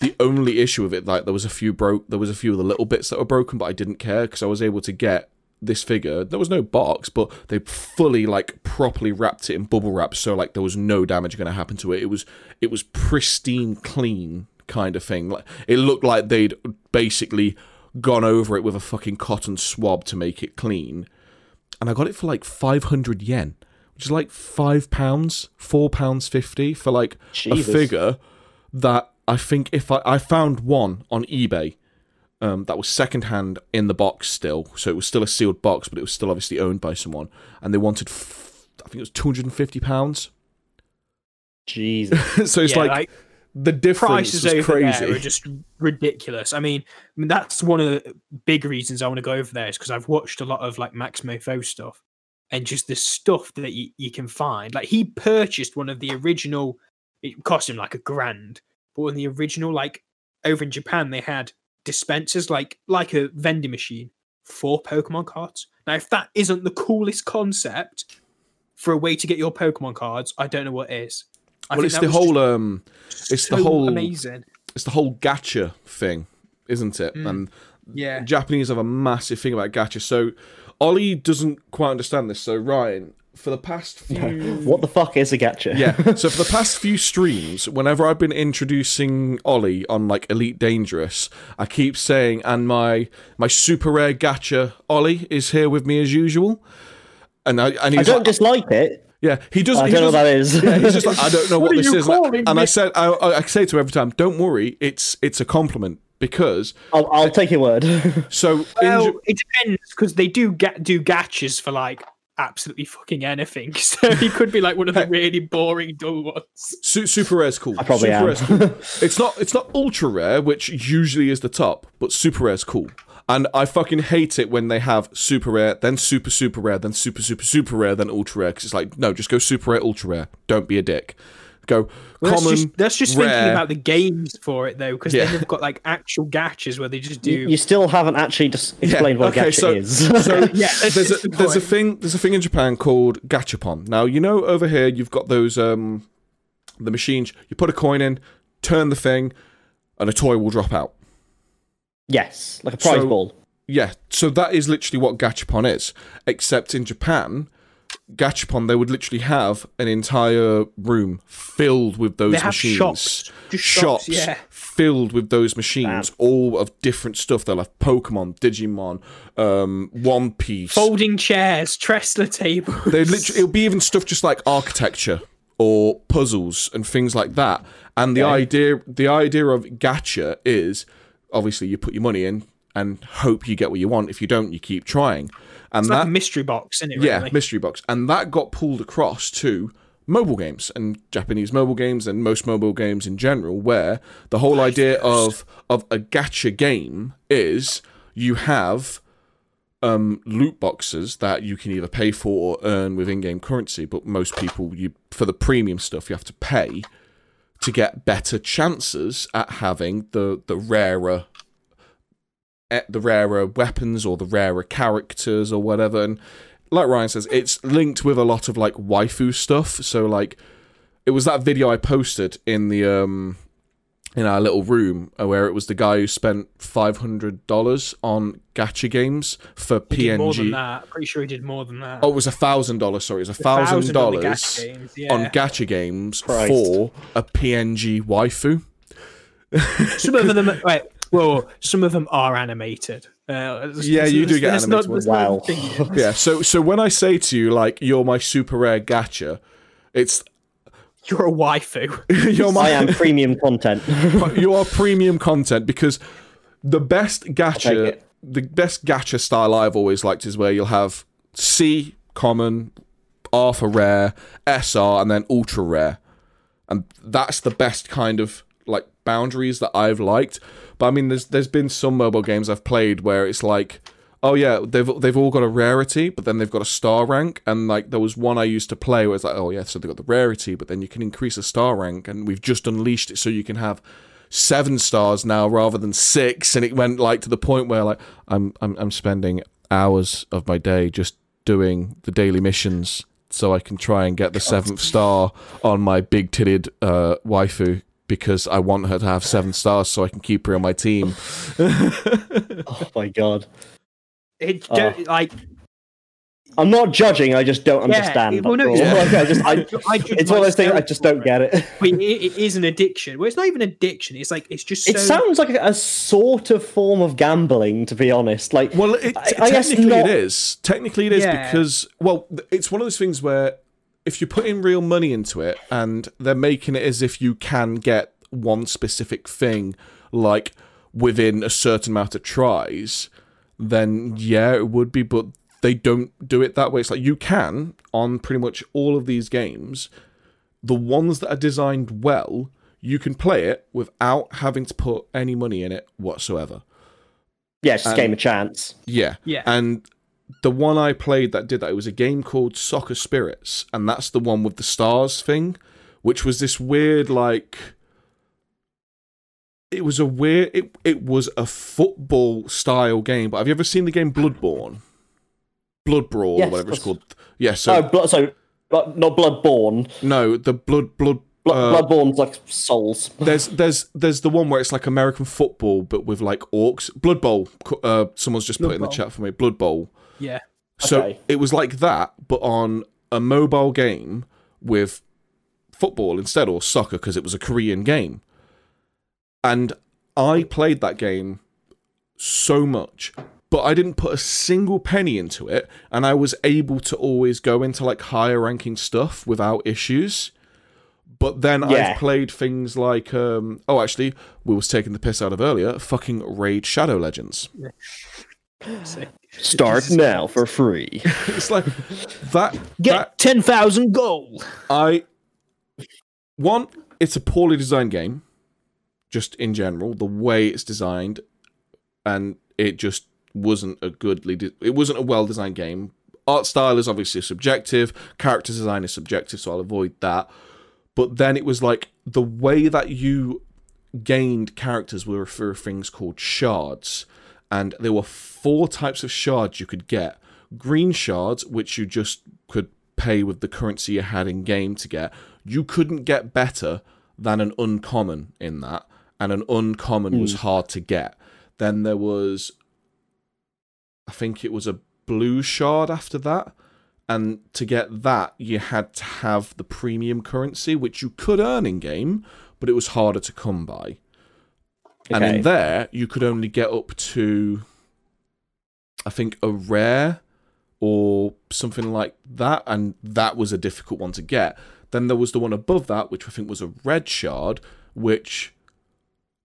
the only issue with it, like there was a few broke, there was a few of the little bits that were broken, but I didn't care because I was able to get this figure. There was no box, but they fully like properly wrapped it in bubble wrap, so like there was no damage going to happen to it. It was it was pristine, clean kind of thing. Like it looked like they'd basically gone over it with a fucking cotton swab to make it clean. And I got it for like five hundred yen, which is like five pounds, four pounds fifty for like Jesus. a figure that I think if I, I found one on eBay um, that was secondhand in the box still, so it was still a sealed box, but it was still obviously owned by someone, and they wanted, f- I think it was two hundred and fifty pounds. Jesus. so it's Yeah, like, the difference prices is over crazy. there are just ridiculous. I mean, I mean, that's one of the big reasons I want to go over there is because I've watched a lot of like MaxMoefoe stuff and just the stuff that you, you can find. Like he purchased one of the original, it cost him like a grand, but in the original, like over in Japan, they had dispensers like like a vending machine for Pokemon cards. Now, if that isn't the coolest concept for a way to get your Pokemon cards, I don't know what is. I well, it's the whole um, it's the whole- amazing. it's the whole gacha thing, isn't it? Mm. And Yeah. Japanese have a massive thing about gacha. So Ollie doesn't quite understand this. So Ryan, for the past few what the fuck is a gacha? yeah. So for the past few streams, whenever I've been introducing Ollie on like Elite Dangerous, I keep saying, and my my super rare gacha Ollie is here with me as usual. And I and I don't like, dislike it. Yeah, he does. I he don't know what that is. yeah, he's just like, I don't know what, What are this you is. calling And I said, I, I I say to him every time, don't worry, it's it's a compliment because I'll, I'll take your word. so Well, Ja- it depends because they do get do gachas for like absolutely fucking anything. So he could be like one of the really boring dull ones. Su- super rare is cool. I probably super am. rare's cool. it's not it's not ultra rare, which usually is the top, but super rare is cool. And I fucking hate it when they have super rare, then super super rare, then super super super rare, then ultra rare. Because it's like, no, just go super rare, ultra rare. Don't be a dick. go Well, common. that's just, that's just rare. thinking about the games for it though, because Yeah. then they've got like actual gachas where they just do. You, you still haven't actually just explained what a okay, gacha so- is. so Yeah, there's a the there's a thing there's a thing in Japan called gachapon. Now you know over here you've got those um the machines. You put a coin in, turn the thing, and a toy will drop out. Yes, like a prize So- ball. Yeah, so that is literally what gachapon is. Except in Japan, gachapon they would literally have an entire room filled with those They have machines. shops. Just shops, yeah. filled with those machines, all of different stuff. They'll have Pokemon, Digimon, um, One Piece. Folding chairs, Tressler tables. They literally it'll be even stuff just like architecture or puzzles and things like that. And the idea the idea of gacha is obviously you put your money in and hope you get what you want. If you don't, you keep trying. And It's that like a mystery box, isn't it? yeah, mystery box, and that got pulled across to mobile games and Japanese mobile games and most mobile games in general, where the whole idea of of a gacha game is you have um, loot boxes that you can either pay for or earn with in-game currency, but most people you for the premium stuff you have to pay to get better chances at having the the rarer eh, the rarer weapons or the rarer characters or whatever. And like Ryan says it's linked with a lot of like waifu stuff. So like it was that video I posted in the um in our little room where it was the guy who spent five hundred dollars on gacha games for He did more than PNG. that. Pretty sure he did more than that. Oh, it was a thousand dollars. Sorry, it was a thousand on the dollars gacha games, yeah. on gacha games Christ. for a PNG waifu. Some of them, wait, well, some of them are animated. Uh, Yeah, you do get animated not- ones. Wow. Yeah. So so when I say to you like you're my super rare gacha, it's You're a waifu. you're my I am premium content. you are premium content because the best gacha the best gacha style I've always liked is where you'll have C common, R for rare, SR, and then ultra rare. And that's the best kind of like boundaries that I've liked. But I mean there's there's been some mobile games I've played where it's like Oh yeah, they've they've all got a rarity, but then they've got a star rank, and like there was one I used to play where it's like, oh yeah, so they've got the rarity, but then you can increase a star rank, and we've just unleashed it so you can have seven stars now rather than six, and it went like to the point where like I'm I'm I'm spending hours of my day just doing the daily missions so I can try and get the seventh star on my big titted uh, waifu because I want her to have seven stars so I can keep her on my team. oh my god. It oh. don't, like I'm not judging. I just don't Yeah, understand. well, no, all. yeah. Like, I just, I, I judge it's one of those things. I just don't get it. Wait, it, it is an addiction. Well, it's not even addiction. It's like it's just so. It sounds like a sort of form of gambling, to be honest. Like, Well, it, I- I guess technically not- it is. Technically it is Yeah. because well, it's one of those things where if you put in real money into it and they're making it as if you can get one specific thing like within a certain amount of tries, then yeah, it would be, but they don't do it that way. It's like you can on pretty much all of these games, the ones that are designed well, you can play it without having to put any money in it whatsoever. yeah, it's just a and- game of chance. Yeah. Yeah. And the one I played that did that, it was a game called Soccer Spirits, and that's the one with the stars thing, which was this weird like it was a weird it it was a football style game, but have you ever seen the game Bloodborne? Blood Brawl Yes, or whatever it's that's- called. Yeah, so oh, blood, so blood, not Bloodborne. no, the blood blood Blood, uh, Bloodborne's like souls. there's there's there's the one where it's like American football but with like orcs. Blood Bowl. Uh, someone's just put Blood in the chat for me. Blood Bowl. yeah. So Okay. it was like that, but on a mobile game with football instead, or soccer, because it was a Korean game. And I played that game so much, but I didn't put a single penny into it, and I was able to always go into like higher ranking stuff without issues. But then Yeah. I've played things like, um, oh, actually, we was taking the piss out of earlier, fucking Raid Shadow Legends. So, Start now for free. It's like that. get that ten thousand gold. I one, it's a poorly designed game, just in general, the way it's designed, and it just wasn't a goodly. It wasn't a well designed game. Art style is obviously subjective. Character design is subjective, so I'll avoid that. but then it was like the way that you gained characters were through things called shards, and there were four types of shards you could get. Green shards, which you just could pay with the currency you had in game to get. You couldn't get better than an uncommon in that, and an uncommon was hmm. hard to get. Then there was, I think it was a blue shard after that, and to get that you had to have the premium currency, which you could earn in game, but it was harder to come by. And in there, you could only get up to, I think, a rare or something like that, and that was a difficult one to get. Then there was the one above that, which I think was a red shard, which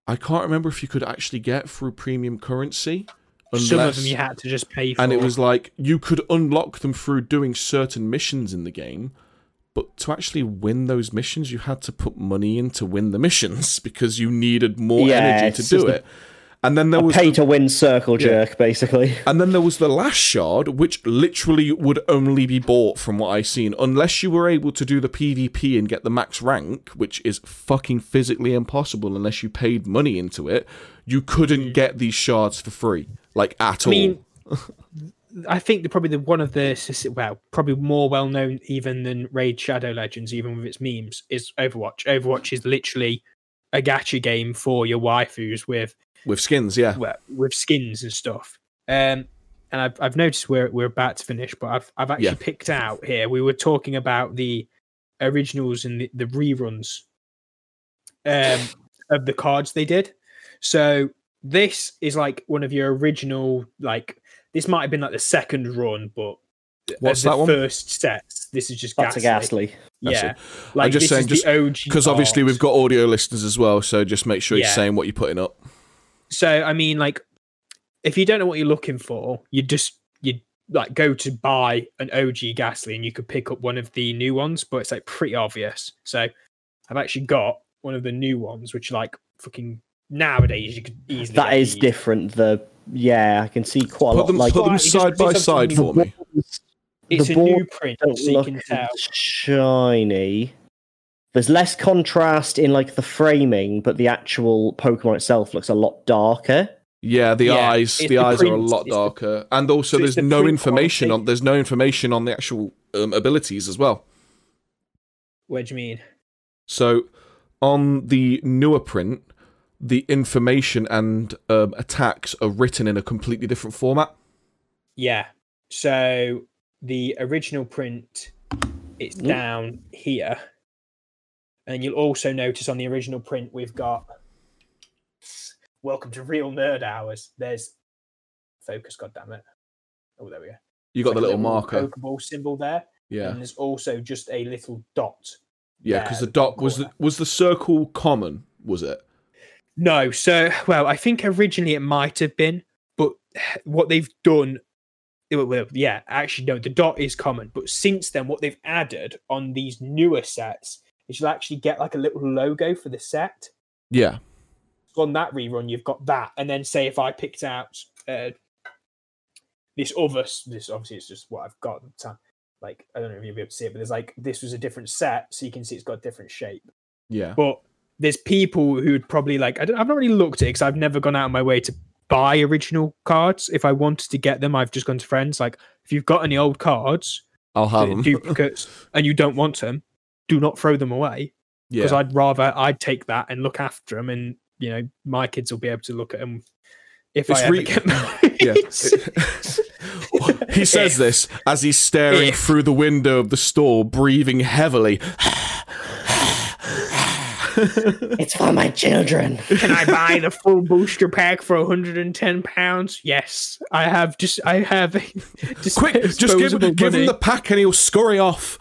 I can't remember if you could actually get through premium currency. Some of them you had to just pay for. and it was like you could unlock them through doing certain missions in the game but to actually win those missions you had to put money in to win the missions because you needed more Yeah, energy to do it and then there was Pay the, to win circle jerk, basically. and then there was the last shard which literally would only be bought from what I've seen unless you were able to do the pvp and get the max rank which is fucking physically impossible unless you paid money into it you couldn't get these shards for free like at I all mean, I think the probably the one of the s- well, probably more well known even than Raid Shadow Legends, even with its memes, is Overwatch. Overwatch is literally a gacha game for your waifus with with skins yeah well, with skins and stuff. Um, and I've I've noticed we're we're about to finish, but I've I've actually Yeah. picked out here. We were talking about the originals and the, the reruns um, of the cards they did. So this is like one of your original like this might have been like the second run, but What's the that one? first sets. This is just That's a Gastly. Gastly. That's Yeah, it. like just this saying, is just- the OG Because obviously we've got audio listeners as well, so just make sure you're saying what you're putting up. So I mean, like, if you don't know what you're looking for, you just you like go to buy an OG Gastly, and you could pick up one of the new ones, but it's like pretty obvious. So I've actually got one of the new ones, which like fucking nowadays you could easily. That is get these. different. The yeah, I can see quite a Put lot. them, like put them Well, it just- side by it's side something for me. It's the a new print, so you can tell. shiny. There's less contrast in like the framing, but the actual Pokemon itself looks a lot darker. Yeah, the Yeah, eyes, the the eyes are a lot it's the- darker, and also there's the no information quality. on. There's no information on the actual um, abilities as well. What do you mean? So on the newer print, the information and um, attacks are written in a completely different format. Yeah. So the original print, it's Mm. down here. And you'll also notice on the original print, we've got Welcome to Real Nerd Hours. There's focus, goddammit. Oh, there we go. You got the little marker. Pokeball symbol there. Yeah, And there's also just a little dot. yeah, because the dot was the was the circle common, was it? No, so well, I think originally it might have been, but what they've done, well, yeah, actually no, the dot is common, but since then, what they've added on these newer sets is you'll actually get like a little logo for the set. Yeah, On that rerun, you've got that, and then say if I picked out uh, this other, this obviously it's just what I've got at the time. Like I don't know if you'll be able to see it, but there's like this was a different set, so you can see it's got a different shape yeah. but there's people who'd probably like I don't, I've not really looked at it because I've never gone out of my way to buy original cards. If I wanted to get them, I've just gone to friends. Like, if you've got any old cards, I'll have uh, them. duplicates, and you don't want them, do not throw them away because yeah, I'd rather I'd take that and look after them, and you know my kids will be able to look at them if It's I re- get married. yeah. he says If- this as he's staring if- through the window of the store, breathing heavily. It's for my children. Can I buy the full booster pack for 110 pounds? Yes, I have. Just I have. dis- Quick, just give, disposable give him the pack and he'll scurry off.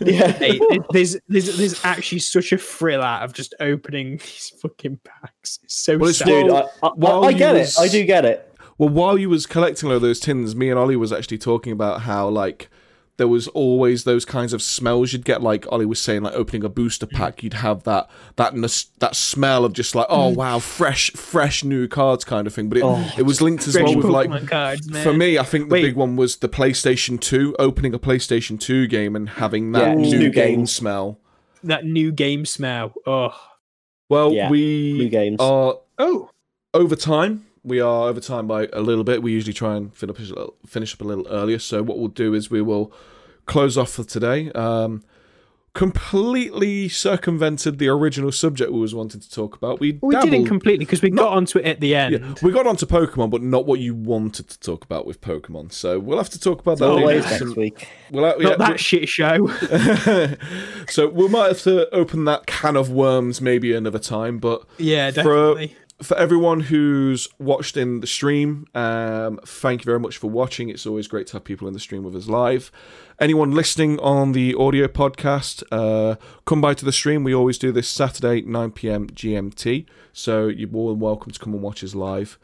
Yeah. Hey, there's, there's there's actually such a thrill out of just opening these fucking packs. It's so Well, it's sad. Dude, I, I, While I get was- it. I do get it. Well, while you was collecting all those tins, me and Ollie was actually talking about how like there was always those kinds of smells you'd get. Like Ollie was saying, like opening a booster Mm. pack, you'd have that that that smell of just like oh wow, fresh fresh new cards kind of thing. But it Oh, it was linked as well with Pokemon like cards, man. for me, I think the Wait. big one was the PlayStation Two, opening a PlayStation Two game and having that Yeah, new, new game games. smell. that new game smell. Oh, Well, Yeah, we new games. are oh, over time. We are over time by a little bit. We usually try and finish a finish up a little earlier. So what we'll do is we will close off for today. Um, completely circumvented the original subject we was wanting to talk about. We, we dabbled, didn't completely because we got onto it at the end. yeah, we got onto Pokemon, but not what you wanted to talk about with Pokemon. So we'll have to talk about that. Always later. next week. We'll, ha- Not yeah, that shit show. so we might have to open that can of worms maybe another time. But yeah, For- definitely. for everyone who's watched in the stream, um, thank you very much for watching. It's always great to have people in the stream with us live. Anyone listening on the audio podcast, uh, come by to the stream. We always do this Saturday, 9 p.m. GMT. So you're more than welcome to come and watch us live.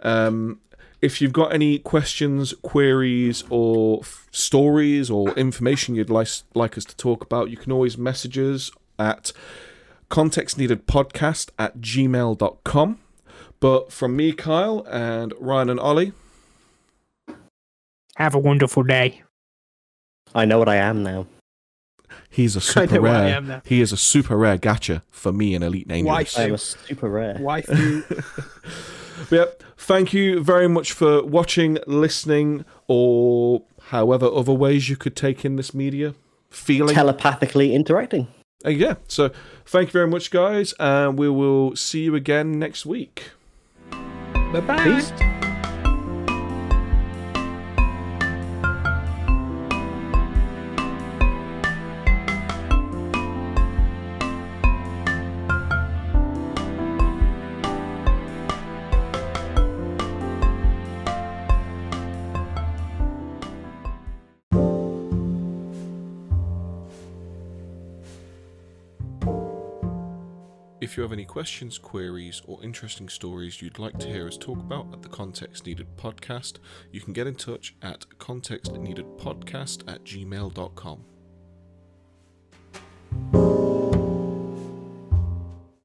Um, if you've got any questions, queries, or f- stories or information you'd like, like us to talk about, you can always message us at context needed podcast at gmail.com. But from me, Kyle, and Ryan and Ollie, Have a wonderful day. I know what I am now. he's a super know what I rare. am now. He is a super rare gacha for me in Elite Dangerous. I am a super rare. Waifu. But yep, thank you very much for watching, listening, or however other ways you could take in this media. Feeling. Telepathically interacting. Uh, yeah, so thank you very much, guys, and we will see you again next week. bye bye. Have any questions, queries, or interesting stories you'd like to hear us talk about at the Context Needed podcast, you can get in touch at contextneededpodcast at gmail.com.